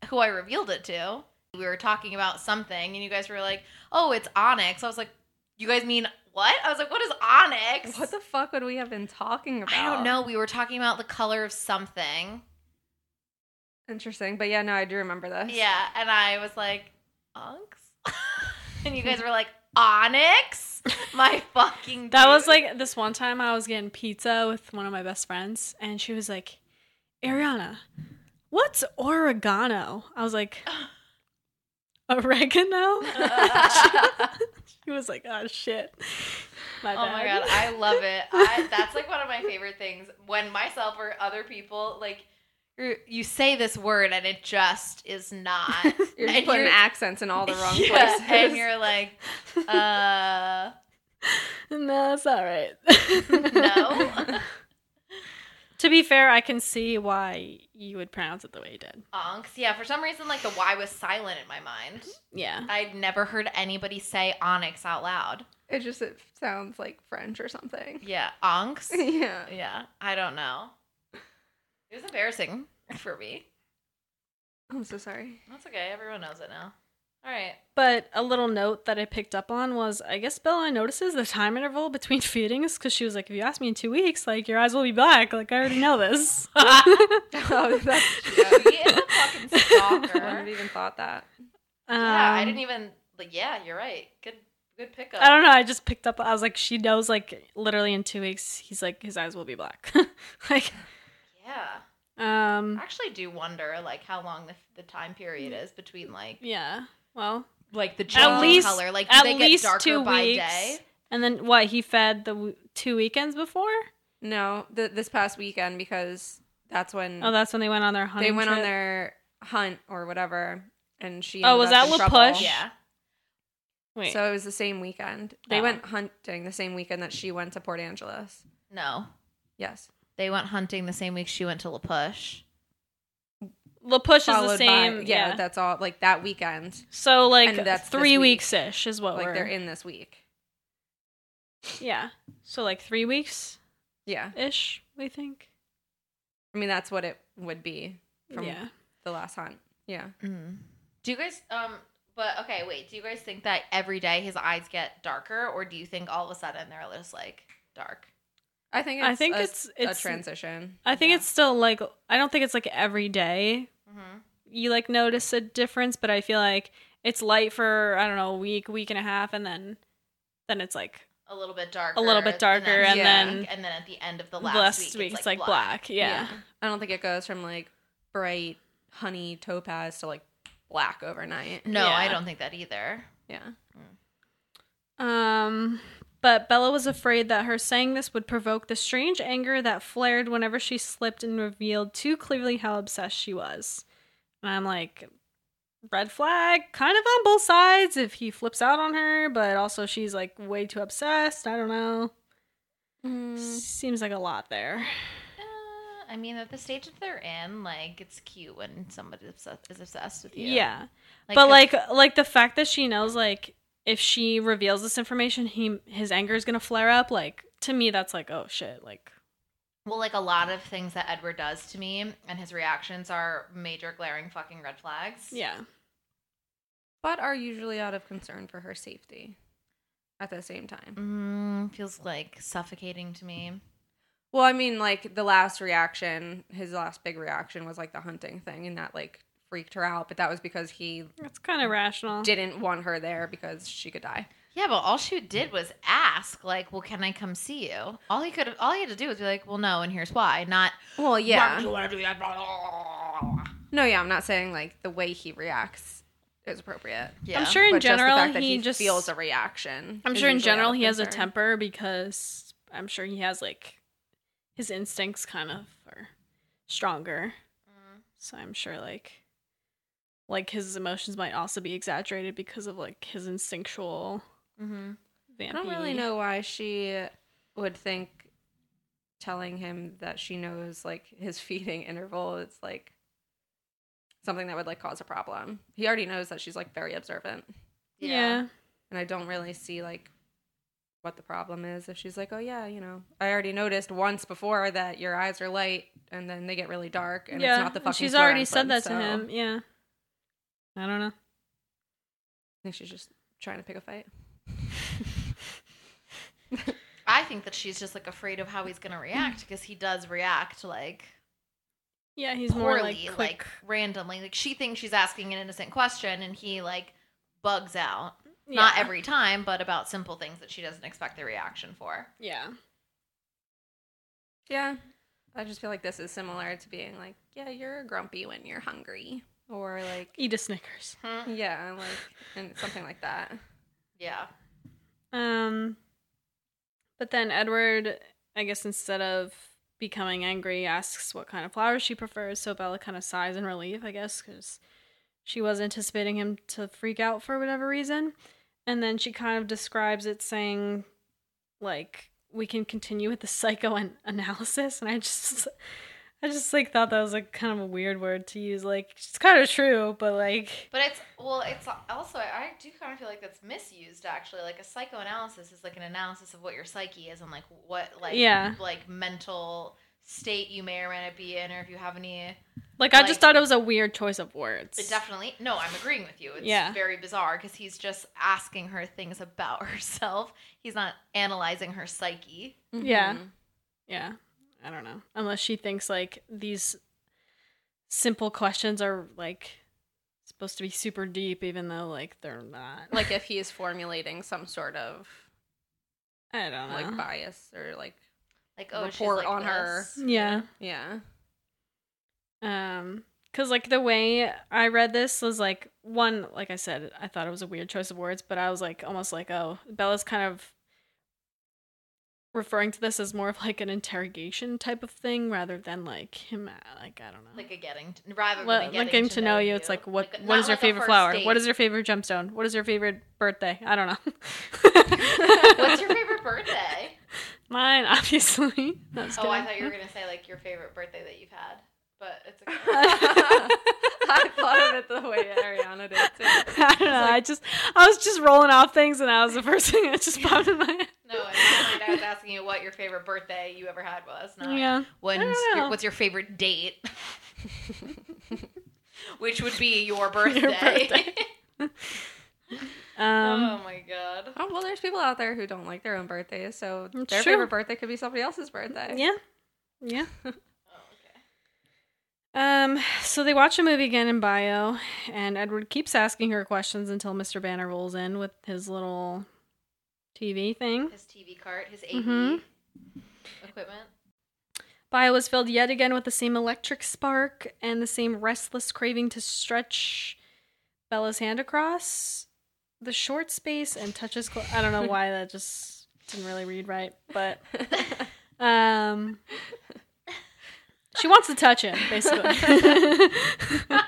who I revealed it to. We were talking about something, and you guys were like, "Oh, it's onyx." I was like, "You guys mean what?" I was like, "What is onyx?" What the fuck would we have been talking about? I don't know. We were talking about the color of something. Interesting, but yeah, no, I do remember this. Yeah, and I was like, "Onks," and you guys were like, "Onyx." My fucking. That was like this one time I was getting pizza with one of my best friends, and she was like, Ariana, what's oregano? I was like, oregano? she was like, oh shit. My Oh my god, I love it. I that's like one of my favorite things when myself or other people like you say this word and it just is not. You're just putting you're- accents in all the wrong Yeah, places. and you're like, uh, no, it's all right. no, to be fair, I can see why you would pronounce it the way you did. onks. Yeah, for some reason, like the Y was silent in my mind. Yeah. I'd never heard anybody say onyx out loud. it just it sounds like French or something. Yeah, onks. yeah. Yeah, I don't know. It was embarrassing for me. I'm so sorry. That's okay. Everyone knows it now. All right. But a little note that I picked up on was I guess Bella notices the time interval between feedings because she was like, if you ask me in two weeks, like your eyes will be black. Like I already know this. oh, that's Yeah, he is a fucking I stalker. wouldn't have even thought that. yeah, I Um, didn't even like. Yeah, you're right. Good, good pickup. I don't know. I just picked up. I was like, she knows. Like literally in two weeks, he's like his eyes will be black. like, Yeah, um, I actually do wonder like how long the the time period is between like yeah. Well, like the at least color. Like do at they least get darker two by weeks. day? And then what? He fed the w- two weekends before. No, th- this past weekend because that's when Oh, that's when they went on their hunt. they went on their hunt or whatever, and she. Oh, was that in La. Push? Yeah. Wait. So it was the same weekend. They Oh. went hunting the same weekend that she went to Port Angeles. No, Yes. They went hunting the same week she went to La Push. La Push is the Followed by- same. yeah, yeah. that's all. Like that weekend. so like and that's three week. weeks ish is what like we're. they're in this week. Yeah. So like three weeks Yeah. ish. We think. I mean, that's what it would be from Yeah. the last hunt. Yeah. Mm. Do you guys um? But okay, wait. Do you guys think that every day his eyes get darker, or do you think all of a sudden they're just like dark? I think it's I think a, it's- it's- a transition. I think Yeah. it's still like I don't think it's like every day Mm-hmm. you like notice a difference, but I feel like it's light for I don't know a week, week and a half, and then then it's like A little bit darker. a little bit darker, and Yeah. then and then at the end of the the last, last week, week it's like black. Yeah. I don't think it goes from like bright honey topaz to like black overnight. No, I don't think that either. Yeah. Um, but Bella was afraid that her saying this would provoke the strange anger that flared whenever she slipped and revealed too clearly how obsessed she was. And I'm like, red flag, kind of on both sides if he flips out on her, but also she's like way too obsessed. I don't know. Mm. Seems like a lot there. Uh, I mean, at the stage that they're in, like it's cute when somebody is obsessed with you. Yeah. Like, but like like the fact that she knows like if she reveals this information, he his anger is gonna flare up. Like to me, that's like oh shit. Like well, like a lot of things that Edward does to me, and his reactions are major glaring fucking red flags. yeah, But are usually out of concern for her safety at the same time. Mm, feels like suffocating to me. Well, I mean, like the last reaction, his last big reaction was like the hunting thing, and that like freaked her out. But that was because he it's kind of rational. didn't want her there because she could die. Yeah, but all she did was ask, like, "Well, can I come see you?" All he could, all he had to do was be like, "Well, no," and here's why. Not, Well, "Why yeah. you want to do that?" No, yeah, I'm not saying like the way he reacts is appropriate. Yeah. I'm sure in But just the general fact that he, he just feels a reaction. I'm is sure in usually out general of he has a concern. temper because I'm sure he has like his instincts kind of are stronger. Mm. So I'm sure like like his emotions might also be exaggerated because of like his instinctual Mm-hmm. I don't really know why she would think telling him that she knows like his feeding interval is like something that would like cause a problem. He already knows that she's like very observant, Yeah. and I don't really see like what the problem is if she's like, "Oh yeah, you know, I already noticed once before that your eyes are light and then they get really dark and yeah. it's not the and fucking she's already said fluorescent," that to him. Yeah. I don't know. I think she's just trying to pick a fight. I think that she's just like afraid of how he's gonna react because he does react like Yeah, he's more poorly, like like, quick. randomly. Like she thinks she's asking an innocent question, and he like bugs out. Not every time, but about simple things that she doesn't expect the reaction for. Yeah. Yeah. I just feel like this is similar to being like, yeah, you're grumpy when you're hungry. Or like, Eat a Snickers. yeah, like, and something like that. Yeah. Um, but then Edward, I guess instead of becoming angry, asks what kind of flowers she prefers. So Bella kind of sighs in relief, I guess, because she was anticipating him to freak out for whatever reason. And then she kind of describes it saying, like, we can continue with the psychoanalysis. And I just, I just like thought that was like kind of a weird word to use. Like, it's kind of true, but like, But it's well, it's also I do kind of feel like that's misused actually. Like a psychoanalysis is like an analysis of what your psyche is and like what like Yeah. like mental state you may or may not be in, or if you have any. Like, I just thought it was a weird choice of words. It definitely. No, I'm agreeing with you. It's Yeah. very bizarre because he's just asking her things about herself. He's not analyzing her psyche. Yeah. Mhm. Yeah. I don't know. Unless she thinks like these simple questions are like supposed to be super deep, even though like they're not. Like if he is formulating some sort of I don't know. like bias or like Like, oh, she's report like on her. yeah. Yeah. Um, cause like the way I read this was like one, like I said, I thought it was a weird choice of words, but I was like almost like, oh, Bella's kind of referring to this as more of like an interrogation type of thing rather than like him, uh, like I don't know. Like a getting to, rather than a like getting, getting to know you, it's like what Like, what not your like favorite flower? date. What is your favorite gemstone? What is your favorite birthday? I don't know. What's your favorite birthday? Mine, obviously. That's Oh, I thought you were gonna say like your favorite birthday that you've had, but it's okay. I thought of it the way Ariana did too. I don't know. I just I was just rolling off things, and that was the first thing that just popped in my head. No, in my I was asking you what your favorite birthday you ever had was. Not Yeah. When's your, what's your favorite date? Which would be your birthday. birthday. oh Um, my god. Oh well, there's people out there who don't like their own birthdays, so It's their true. favorite birthday could be somebody else's birthday. yeah, yeah. Um, so they watch a movie again in bio, and Edward keeps asking her questions until Mr. Banner rolls in with his little TV thing. His TV cart, his AV Mhm. equipment. Bio was filled yet again with the same electric spark and the same restless craving to stretch Bella's hand across the short space and touch his clo- I don't know why that just didn't really read right, but um she wants to touch him basically.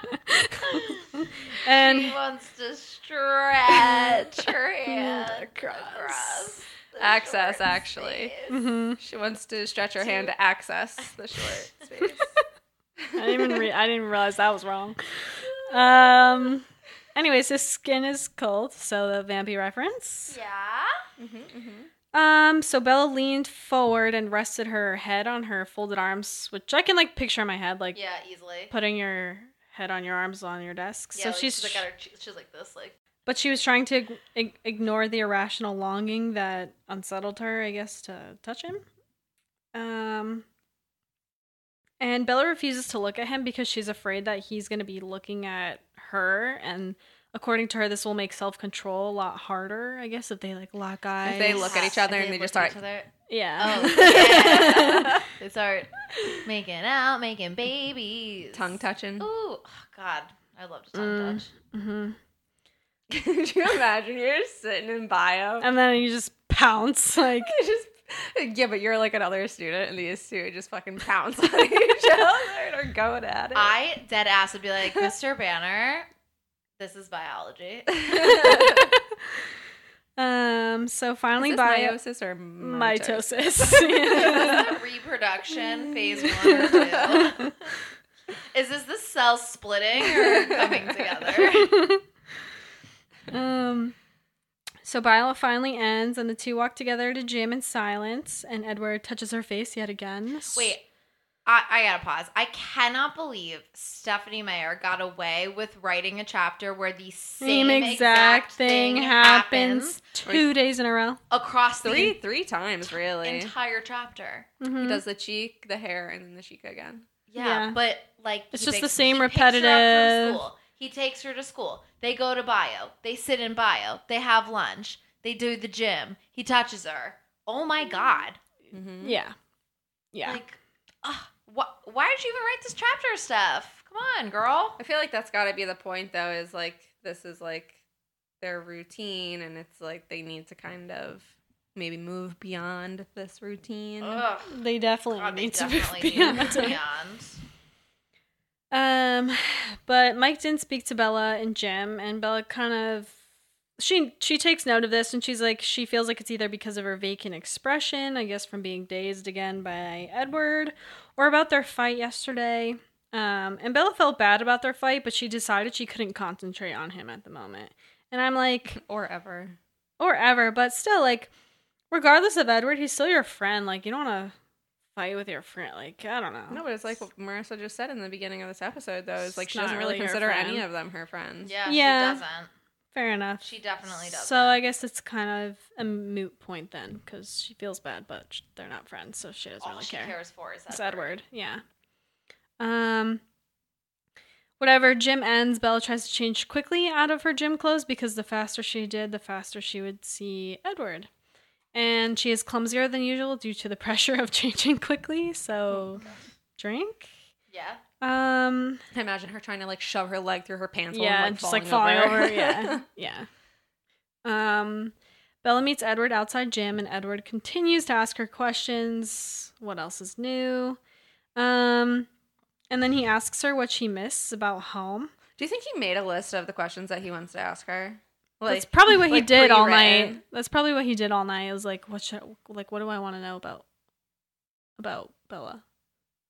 and she wants to stretch her hand Across. across. Access, short actually. space. Mhm. She wants to stretch her hand to access the short space. I didn't even re- I didn't even realize that was wrong. Um. Anyways, his skin is cold, so the vampy reference. Yeah. Um. So Bella leaned forward and rested her head on her folded arms, which I can like picture in my head, like Yeah, easily. putting your head on your arms on your desk. Yeah, so like, she's, she's like at her, she's like this, like but she was trying to ig- ig- ignore the irrational longing that unsettled her, I guess, to touch him. Um. And Bella refuses to look at him because she's afraid that he's going to be looking at her. And according to her, this will make self control a lot harder, I guess, if they like lock eyes. If they look at each other and they just start. each other. Yeah. Oh, yeah. they start making out, making babies, Tongue touching. Ooh, oh, God, I love to tongue Mm. touch. hmm Could you imagine you're just sitting in bio? And then you just pounce. Like, You just yeah, but you're like another student, and these two just fucking pounce on each other and are going at it. I dead ass would be like, Mr. Banner, this is biology. um, so finally, Is this bio. meiosis or mitosis? Mitosis. Reproduction phase one or two. Is this the cell splitting or coming together? um, so bio finally ends, and the two walk together to gym in silence. And Edward touches her face yet again. Wait, I, I gotta pause. I cannot believe Stephenie Meyer got away with writing a chapter where the same, same exact thing happens two days in a row. across Three the three times really. entire chapter. Mhm. He does the cheek, the hair, and then the cheek again. Yeah, Yeah. but like It's he just the same he picks her up from repetitive- school. He takes her to school. They go to bio. They sit in bio. They have lunch. They do the gym. He touches her. Oh my god! Mm-hmm. Yeah. Yeah. Like, ugh, what? Why did you even write this chapter, stuff? Come on, girl. I feel like that's got to be the point, though. Is like this is like their routine, and it's like they need to kind of maybe move beyond this routine. Ugh. they definitely God, they need to definitely move beyond. move it. beyond. Um, but Mike didn't speak to Bella and gym, and Bella kind of she she takes note of this, and she's like she feels like it's either because of her vacant expression, I guess from being dazed again by Edward, or about their fight yesterday. Um, and Bella felt bad about their fight, but she decided she couldn't concentrate on him at the moment. And I'm like, or ever. or ever, but still, like, regardless of Edward, he's still your friend. Like, you don't want to fight with your friend. Like I don't know. No, but it's like what Marissa just said in the beginning of this episode, though. Is like It's she doesn't really really consider any of them her friends. Yeah, Yeah. she doesn't. Fair enough. She definitely doesn't. So I guess it's kind of a moot point then, because she feels bad, but sh- they're not friends, so she doesn't really care. All really she care. cares for is It's Edward. Edward. Yeah. Um. Whatever. Gym ends. Bella tries to change quickly out of her gym clothes because the faster she did, the faster she would see Edward. And she is clumsier than usual due to the pressure of changing quickly. So, drink. Yeah. Um. I imagine her trying to like shove her leg through her pants. while, yeah, like, just like falling over. over. yeah, yeah. Um, Bella meets Edward outside gym, and Edward continues to ask her questions. What else is new? Um, and then he asks her what she misses about home. Do you think he made a list of the questions that he wants to ask her? That's probably what he like did all night. That's probably what he did all night. It was like, what should, like, what do I want to know about about Bella?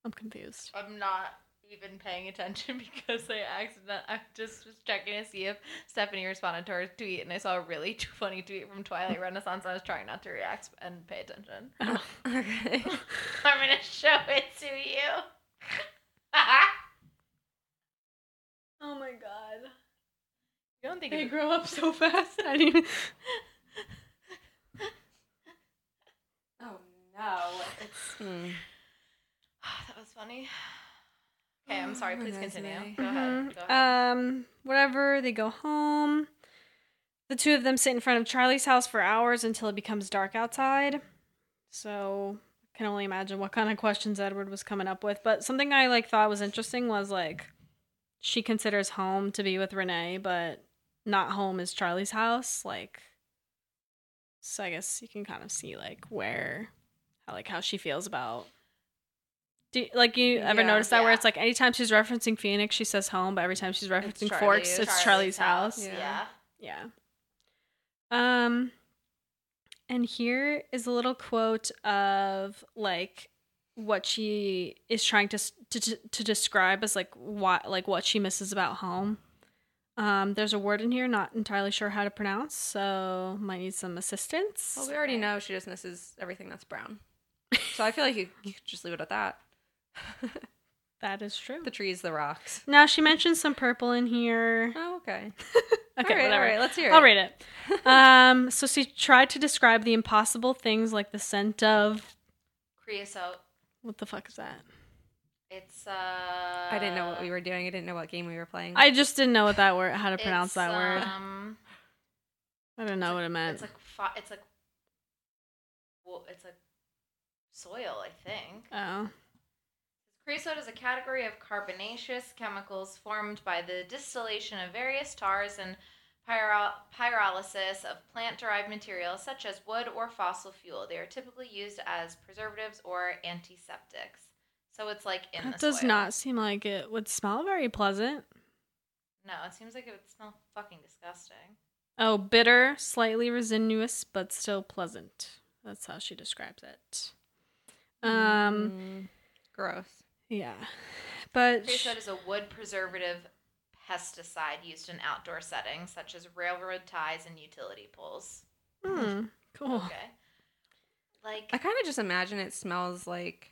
I'm confused. I'm not even paying attention because I accident. I just was checking to see if Stephenie responded to her tweet, and I saw a really funny tweet from Twilight Renaissance. I was trying not to react and pay attention. okay. I'm gonna show it to you. Oh my god. you don't think They grow up so fast. I didn't. Oh no! It's hmm. that was funny. Okay, I'm sorry. Please continue. Go ahead. Mhm. Go ahead. Um, whatever. They go home. The two of them sit in front of Charlie's house for hours until it becomes dark outside. So I can only imagine what kind of questions Edward was coming up with. But something I like thought was interesting was like she considers home to be with Renee, but not home is Charlie's house. Like, so I guess you can kind of see like where, how like how she feels about. Do you, like you ever Yeah. notice that where it's like anytime she's referencing Phoenix, she says home, but every time she's referencing Charlie's. Forks, it's Charlie's, house. Yeah. Yeah. Um and here is a little quote of like what she is trying to to, to, to describe as like what like what she misses about home. Um there's a word in here not entirely sure how to pronounce, so might need some assistance. Well, we already know she just misses everything that's brown. So I feel like you, you could just leave it at that. that is true. the trees, the rocks. Now she mentions some purple in here. Oh, okay. Okay, all right, whatever. all right, let's hear it. I'll read it. um, so she tried to describe the impossible things like the scent of Creosote. what the fuck is that? It's uh. I didn't know what we were doing. I didn't know what game we were playing. I just didn't know what that word, how to pronounce it's, that word. Um, I didn't know what it meant. it's like fi- it's like. Well, it's like soil, I think. oh, Creosote is a category of carbonaceous chemicals formed by the distillation of various tars and pyro- pyrolysis of plant-derived materials such as wood or fossil fuel. They are typically used as preservatives or antiseptics. So it's like in the. that the does soil. not seem like it would smell very pleasant. No, it seems like it would smell fucking disgusting. Oh, bitter, slightly resinous, but still pleasant. That's how she describes it. Um, Mm, gross. Yeah, but Creosote is a wood preservative pesticide used in outdoor settings such as railroad ties and utility poles. hmm, cool. Okay. Like I kind of just imagine it smells like,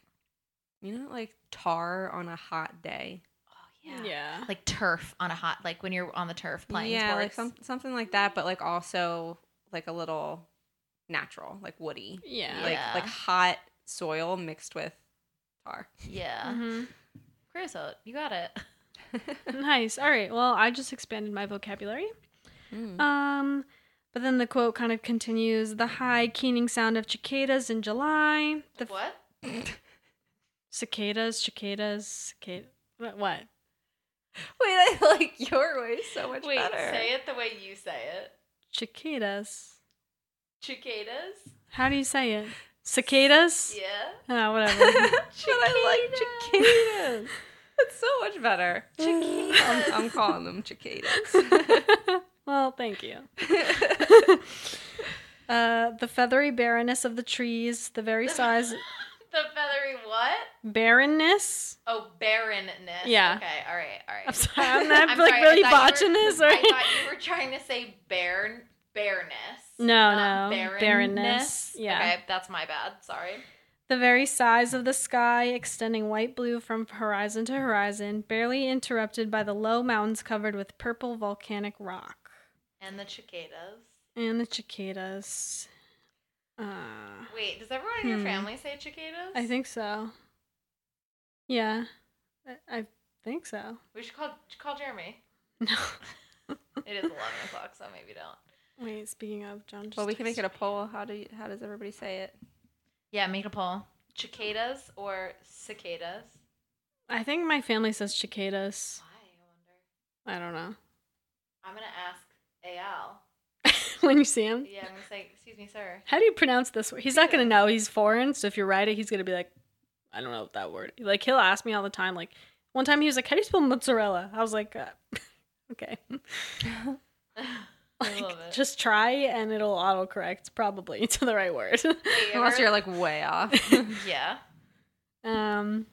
you know, like tar on a hot day. Oh yeah. Yeah, Like turf on a hot like when you're on the turf playing yeah, like some, something like that, but like also like a little natural, like woody, yeah. like Yeah. like hot soil mixed with tar. Yeah. Mhm. Creosote, you got it. nice. All right. Well, I just expanded my vocabulary. Mm. Um, but then the quote kind of continues: the high keening sound of cicadas in July. The what? cicadas, cicadas, cicada. What? what? Wait, I like your way so much Wait, better. say it the way you say it. Cicadas. Cicadas? How do you say it? Cicadas. Yeah. Oh, whatever. but I like cicadas. It's so much better. Cicadas. I'm, I'm calling them cicadas. well, thank you. uh, the feathery barrenness of the trees, the very size The feathery what? barrenness. Oh, barrenness. Yeah. Okay, all right, all right. I'm sorry, I'm not I'm like sorry, really botching were- this. I Right? thought you were trying to say bare, bareness. No, no, barrenness. barrenness, yeah. Okay, that's my bad. Sorry. The very size of the sky, extending white blue from horizon to horizon, barely interrupted by the low mountains covered with purple volcanic rock. And the cicadas. And the cicadas. Uh, Wait, does everyone in your Hmm. family say cicadas? I think so. Yeah, I, I think so. we should call call Jeremy. No. It is eleven o'clock, so maybe don't. Wait, speaking of John. Well, we can make it a poll. How do you, how does everybody say it? Yeah, make a poll. Cicadas or cicadas? I think my family says cicadas. Why? I wonder. I don't know. I'm gonna ask Al. when you see him, Yeah, I'm gonna say, excuse me, sir. how do you pronounce this word? He's not gonna know. He's foreign, so if you write it, he's gonna be like, I don't know that word. Like he'll ask me all the time. Like one time he was like, "How do you spell mozzarella?" I was like, uh, "Okay." It. Just try and it'll autocorrect probably to the right word. Unless you're like way off. yeah. um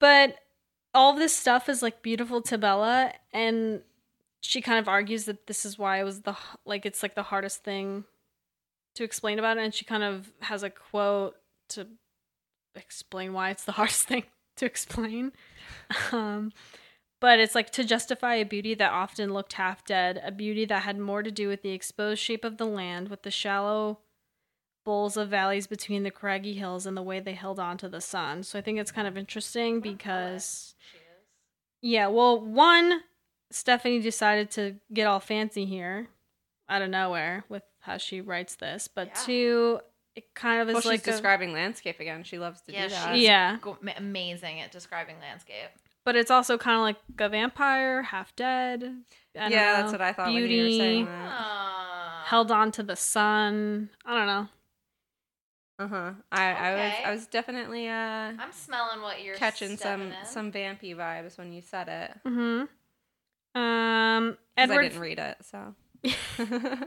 but all this stuff is like beautiful to Bella and she kind of argues that this is why it was the like it's like the hardest thing to explain about it and she kind of has a quote to explain why it's the hardest thing to explain um but it's like to justify a beauty that often looked half dead, a beauty that had more to do with the exposed shape of the land, with the shallow bowls of valleys between the craggy hills and the way they held on to the sun. So I think it's kind of interesting because, yeah, well, one, Stephenie decided to get all fancy here out of nowhere with how she writes this, but Yeah. two, it kind of is well, she's like a- describing landscape again. She loves to Yeah, do that. she's Yeah. go- amazing at describing landscape. But it's also kind of like a vampire, half dead. I yeah, know, that's what I thought when you were saying that. Held on to the sun. I don't know. Uh huh. I, I was I was definitely uh I'm smelling what you're catching some stepping in. some vampy vibes when you said it. Mm-hmm. Um, 'Cause I didn't read it, so.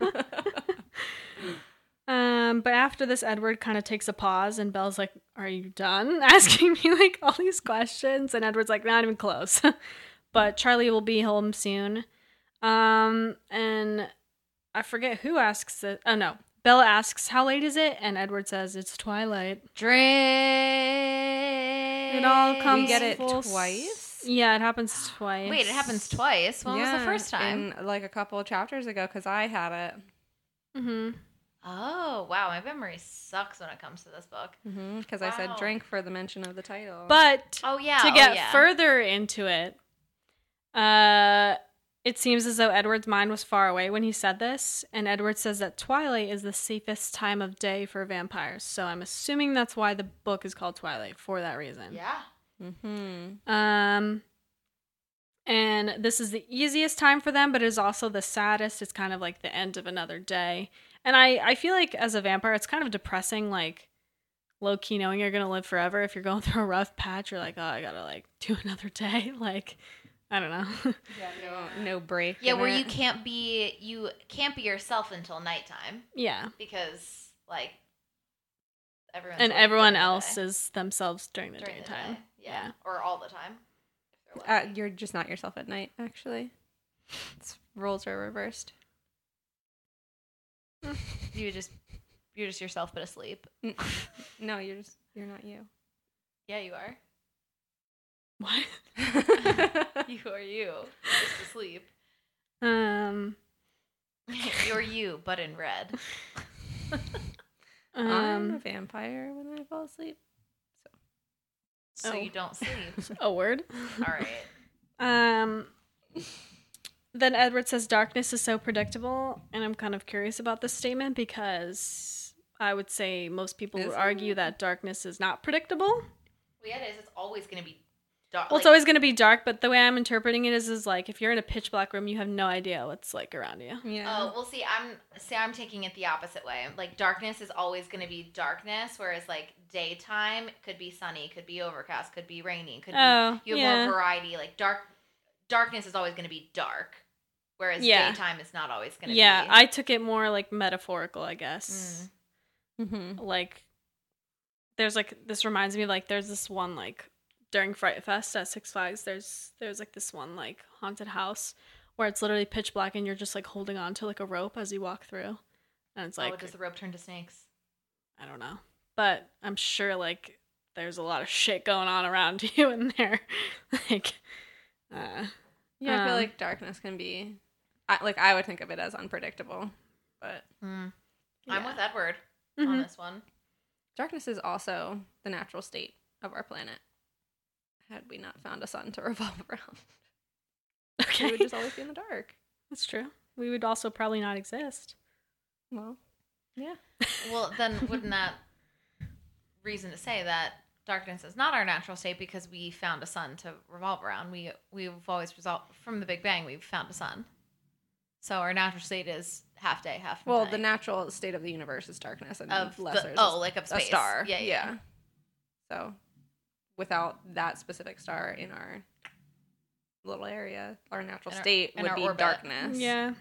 um, but after this, Edward kind of takes a pause, and Belle's like, "Are you done asking me like all these questions?" And Edward's like, "Not even close." but Charlie will be home soon. Um, and I forget who asks it. Oh no, Bella asks, "How late is it?" And Edward says, "It's twilight." Drink. It all comes. We get it s- twice? Yeah, it happens twice. Wait, it happens twice. When was the first time? In, like a couple of chapters ago, because I had it. Mm-hmm. Oh wow, my memory sucks when it comes to this book. Because I said drink for the mention of the title. But Oh yeah. to oh, get yeah. further into it, uh, it seems as though Edward's mind was far away when he said this, and Edward says that twilight is the safest time of day for vampires. So I'm assuming that's why the book is called Twilight for that reason. Yeah. mm-hmm. Um, and this is the easiest time for them, but it is also the saddest. It's kind of like the end of another day. And I, I feel like as a vampire, it's kind of depressing, like low key knowing you're gonna live forever. If you're going through a rough patch, you're like, oh, I gotta like do another day. Like, I don't know. yeah, no, no break. Yeah, where it. you can't be you can't be yourself until nighttime yeah. because like everyone And everyone else is themselves during the during the daytime. day. Yeah. or all the time. if Uh, you're just not yourself at night, actually. It's, roles are reversed. you just you're just yourself but asleep. No, you're just you're not you. Yeah, you are. What? You are you, just asleep. Um. You're you, but in red. I'm a Um. vampire when I fall asleep. So Oh. you don't sleep. A word. All right. Um. Then Edward says darkness is so predictable, and I'm kind of curious about this statement because I would say most people would argue that darkness is not predictable. Well, yeah, it is. It's always going to be dark. Well, it's always going to be dark, but the way I'm interpreting it is, is like if you're in a pitch black room, you have no idea what's like around you. Yeah. Oh, well, see, I'm see, I'm taking it the opposite way. Like darkness is always going to be darkness, whereas like daytime could be sunny, could be overcast, could be rainy, could Oh, be you have yeah. more variety. Like dark, darkness is always going to be dark, whereas Yeah. daytime is not always going to Yeah, be. I took it more like metaphorical, I guess. Mm-hmm. Like, there's like this reminds me of like there's this one like during Fright Fest at Six Flags. There's there's like this one like haunted house where it's literally pitch black and you're just like holding on to like a rope as you walk through, and it's like oh, does the rope turn to snakes? I don't know. But I'm sure like there's a lot of shit going on around you in there. like uh Yeah, I feel um, like darkness can be, I, like I would think of it as unpredictable, but I'm with Edward on Mhm. this one. darkness is also the natural state of our planet. Had we not found a sun to revolve around, Okay. we would just always be in the dark. That's true. We would also probably not exist. Well, yeah. Well, then wouldn't that reason to say that darkness is not our natural state because we found a sun to revolve around? We we've always resolved from the Big Bang. We've found a sun, so our natural state is half day, half Well, night. the natural state of the universe is darkness, and Of the- lesser is oh, like of a space. star. Yeah, yeah. So, without that specific star in our little area, our natural In state in would be orbit. darkness. Yeah.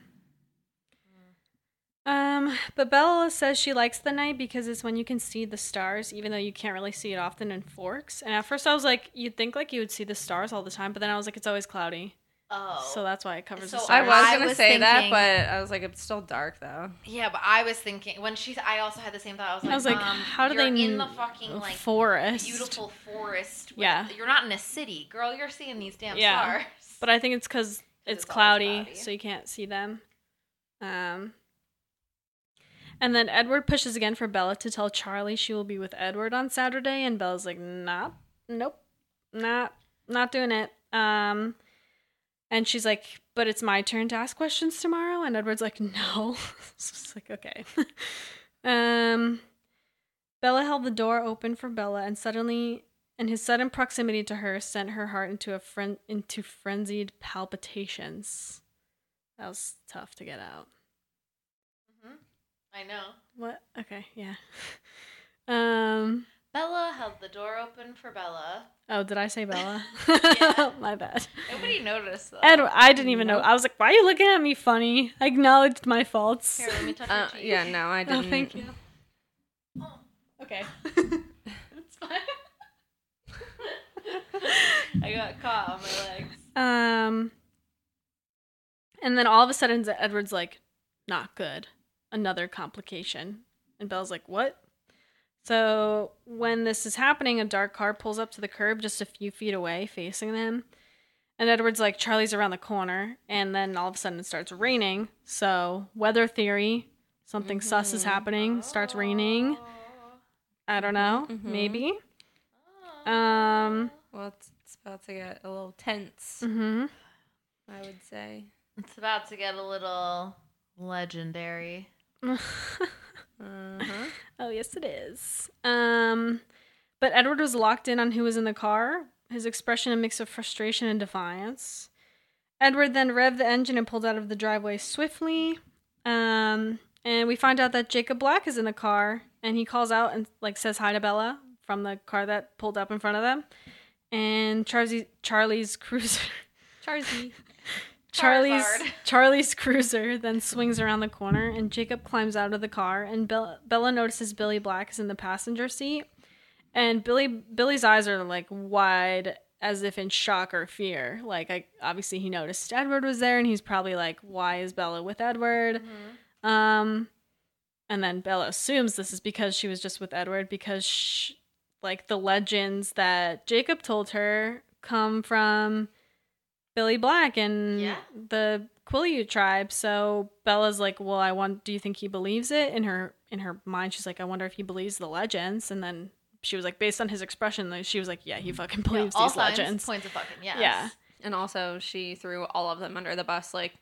Um, but Bella says she likes the night because it's when you can see the stars, even though you can't really see it often in Forks. And at first I was like, you'd think like you would see the stars all the time, but then I was like, it's always cloudy. oh, So that's why it covers So the I was gonna was say that, but I was like, it's still dark though. yeah. But I was thinking when she, I also had the same thought. I was like, I was like, um, how do you're they in the fucking like forest? beautiful forest? with- Yeah. you're not in a city, girl. You're seeing these damn Yeah. stars. But I think it's because it's, it's cloudy, cloudy. so you can't see them. Um, and then Edward pushes again for Bella to tell Charlie she will be with Edward on Saturday, and Bella's like, "Nah, nope, not not doing it." Um, and she's like, "But it's my turn to ask questions tomorrow," and Edward's like, "No." so it's like, okay. um, Bella held the door open for Bella, and suddenly and his sudden proximity to her sent her heart into a fren- into frenzied palpitations. That was tough to get out. I know. What? Okay, yeah. Um. Bella held the door open for Bella. Oh, did I say Bella? Yeah. My bad. Nobody noticed though. Edward, I didn't even know. I was like, "Why are you looking at me funny?" I acknowledged my faults. Here, let me touch Uh, your cheek. yeah, no, I Oh, didn't. thank you. Okay. That's fine. I got caught on my legs. Um. And then all of a sudden, Edward's like, "Not good. Another complication." And Belle's like, "What?" So when this is happening, a dark car pulls up to the curb just a few feet away, facing them. And Edward's like, "Charlie's around the corner." And then all of a sudden, it starts raining. So weather theory, something sus is happening. Starts raining. I don't know. Mhm. Maybe. Um. Well, it's, it's about to get a little tense. mm-hmm. I would say. It's about to get a little legendary. Uh-huh. Oh, yes, it is. Um, but Edward was locked in on who was in the car. His expression a mix of frustration and defiance. Edward then revved the engine and pulled out of the driveway swiftly. Um, and we find out that Jacob Black is in the car, and he calls out and like says hi to Bella from the car that pulled up in front of them. And Charlie, Charlie's cruiser, Charzy. Charlie's Charizard. Charlie's cruiser then swings around the corner, and Jacob climbs out of the car. And Bella, Bella notices Billy Black is in the passenger seat, and Billy Billy's eyes are like wide, as if in shock or fear. Like, I, obviously, he noticed Edward was there, and he's probably like, "Why is Bella with Edward?" Um, and then Bella assumes this is because she was just with Edward because, sh like, the legends that Jacob told her come from Billy Black and Yeah. the Quileute tribe. So Bella's like, "Well, I want. Do you think he believes it?" In her in her mind, she's like, "I wonder if he believes the legends." And then she was like, based on his expression, she was like, "Yeah, he fucking Yeah, believes all these signs legends." points of fucking yes. Yeah. And also, she threw all of them under the bus like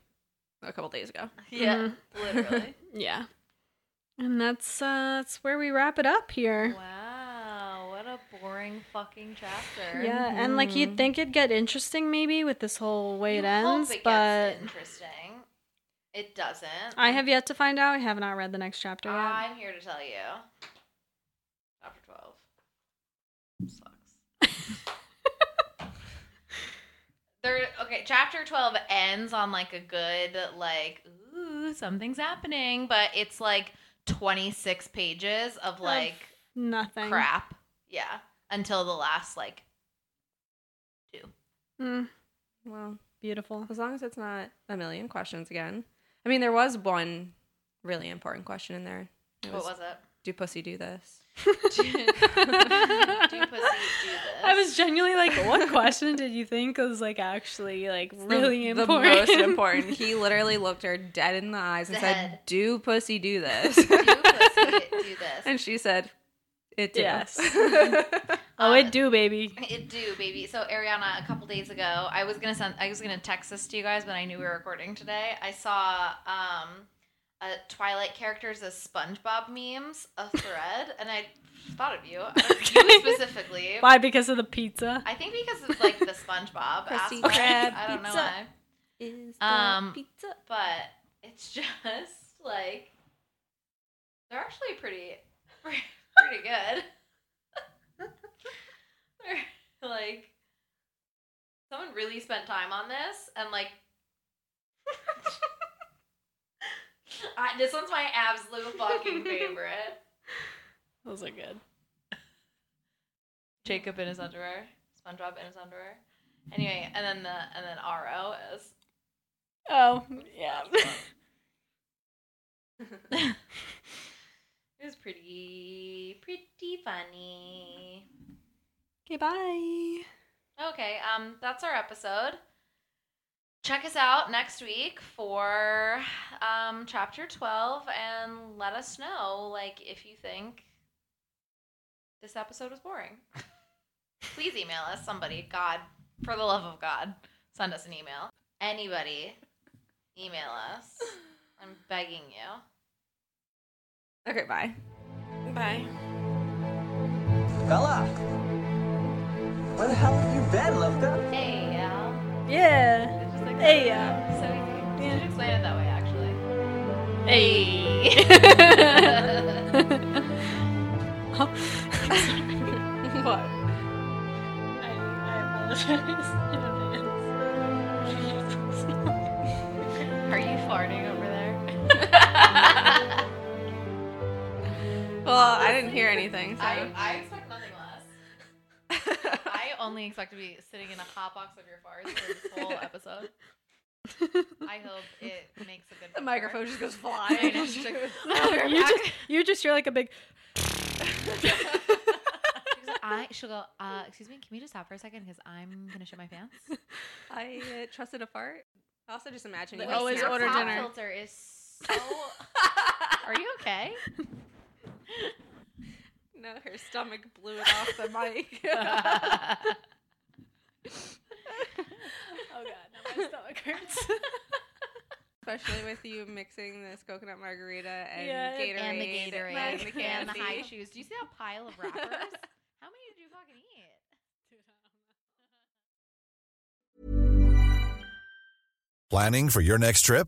a couple days ago. Yeah. Mhm. Literally. Yeah. And that's uh that's where we wrap it up here. wow. What a boring fucking chapter. Yeah, and like you'd mm-hmm. think it'd get interesting maybe with this whole way You it ends, hope it but gets interesting. It doesn't. I have yet to find out. I have not read the next chapter yet. I'm here to tell you. Chapter 12 sucks. there okay, chapter 12 ends on like a good like ooh, something's happening, but it's like 26 pages of like Nothing. crap. Yeah, until the last like two. Mm, Well, beautiful. as long as it's not a million questions again. I mean, there was one really important question in there. It What was it? Debussy do this? Debussy do this? I was genuinely like, what question did you think was like actually like really the, important? The most important. He literally looked her dead in the eyes and said, Dead. "Debussy do this?" Debussy do this? and she said, "It do." Yes. oh, it do, baby. It do, baby. So Ariana, a couple days ago, I was gonna send, I was gonna text this to you guys, but I knew we were recording today. I saw um, a Twilight characters as SpongeBob memes, a thread, and I thought of you. You specifically. Why? Because of the pizza. I think because of like the SpongeBob aspect. I don't know why. Is Um, pizza? but it's just like they're actually pretty pretty good. like someone really spent time on this and like I, this one's my absolute fucking favorite. Those are good. Jacob in his underwear, SpongeBob in his underwear. Anyway, and then the and then Ro is Oh, yeah. it was pretty pretty funny. okay, bye. Okay, um, that's our episode. Check us out next week for um, chapter 12 and let us know, like, if you think this episode was boring. Please email us, somebody. God, for the love of God, send us an email. Anybody, email us. I'm begging you. Okay, bye. Bye. Bella! Where the hell have you been, Lefka? Hey, Al. Yeah. It's just like Hey, that. Al. So easy. You should explain it that way, actually. Hey. What? I, I apologize in advance. Are you farting over Well, I didn't hear anything. So. I, I expect nothing less. I only expect to be sitting in a hot box of your farts for this whole episode. I hope it makes a good. the microphone just goes flying. know, she's like, you just you just hear like a big I she'll go. Uh, excuse me, can we just stop for a second because I'm gonna shit my pants. I uh, trusted a fart. I also just imagine They you always order Your some- dinner. filter is so. Are you okay? No, her stomach blew it off the mic. Oh god, now my stomach hurts. Especially with you mixing this coconut margarita and Yeah, Gatorade and the Gatorade and the and the Hi-Chews. Do you see that pile of wrappers? How many did you fucking eat? Planning for your next trip?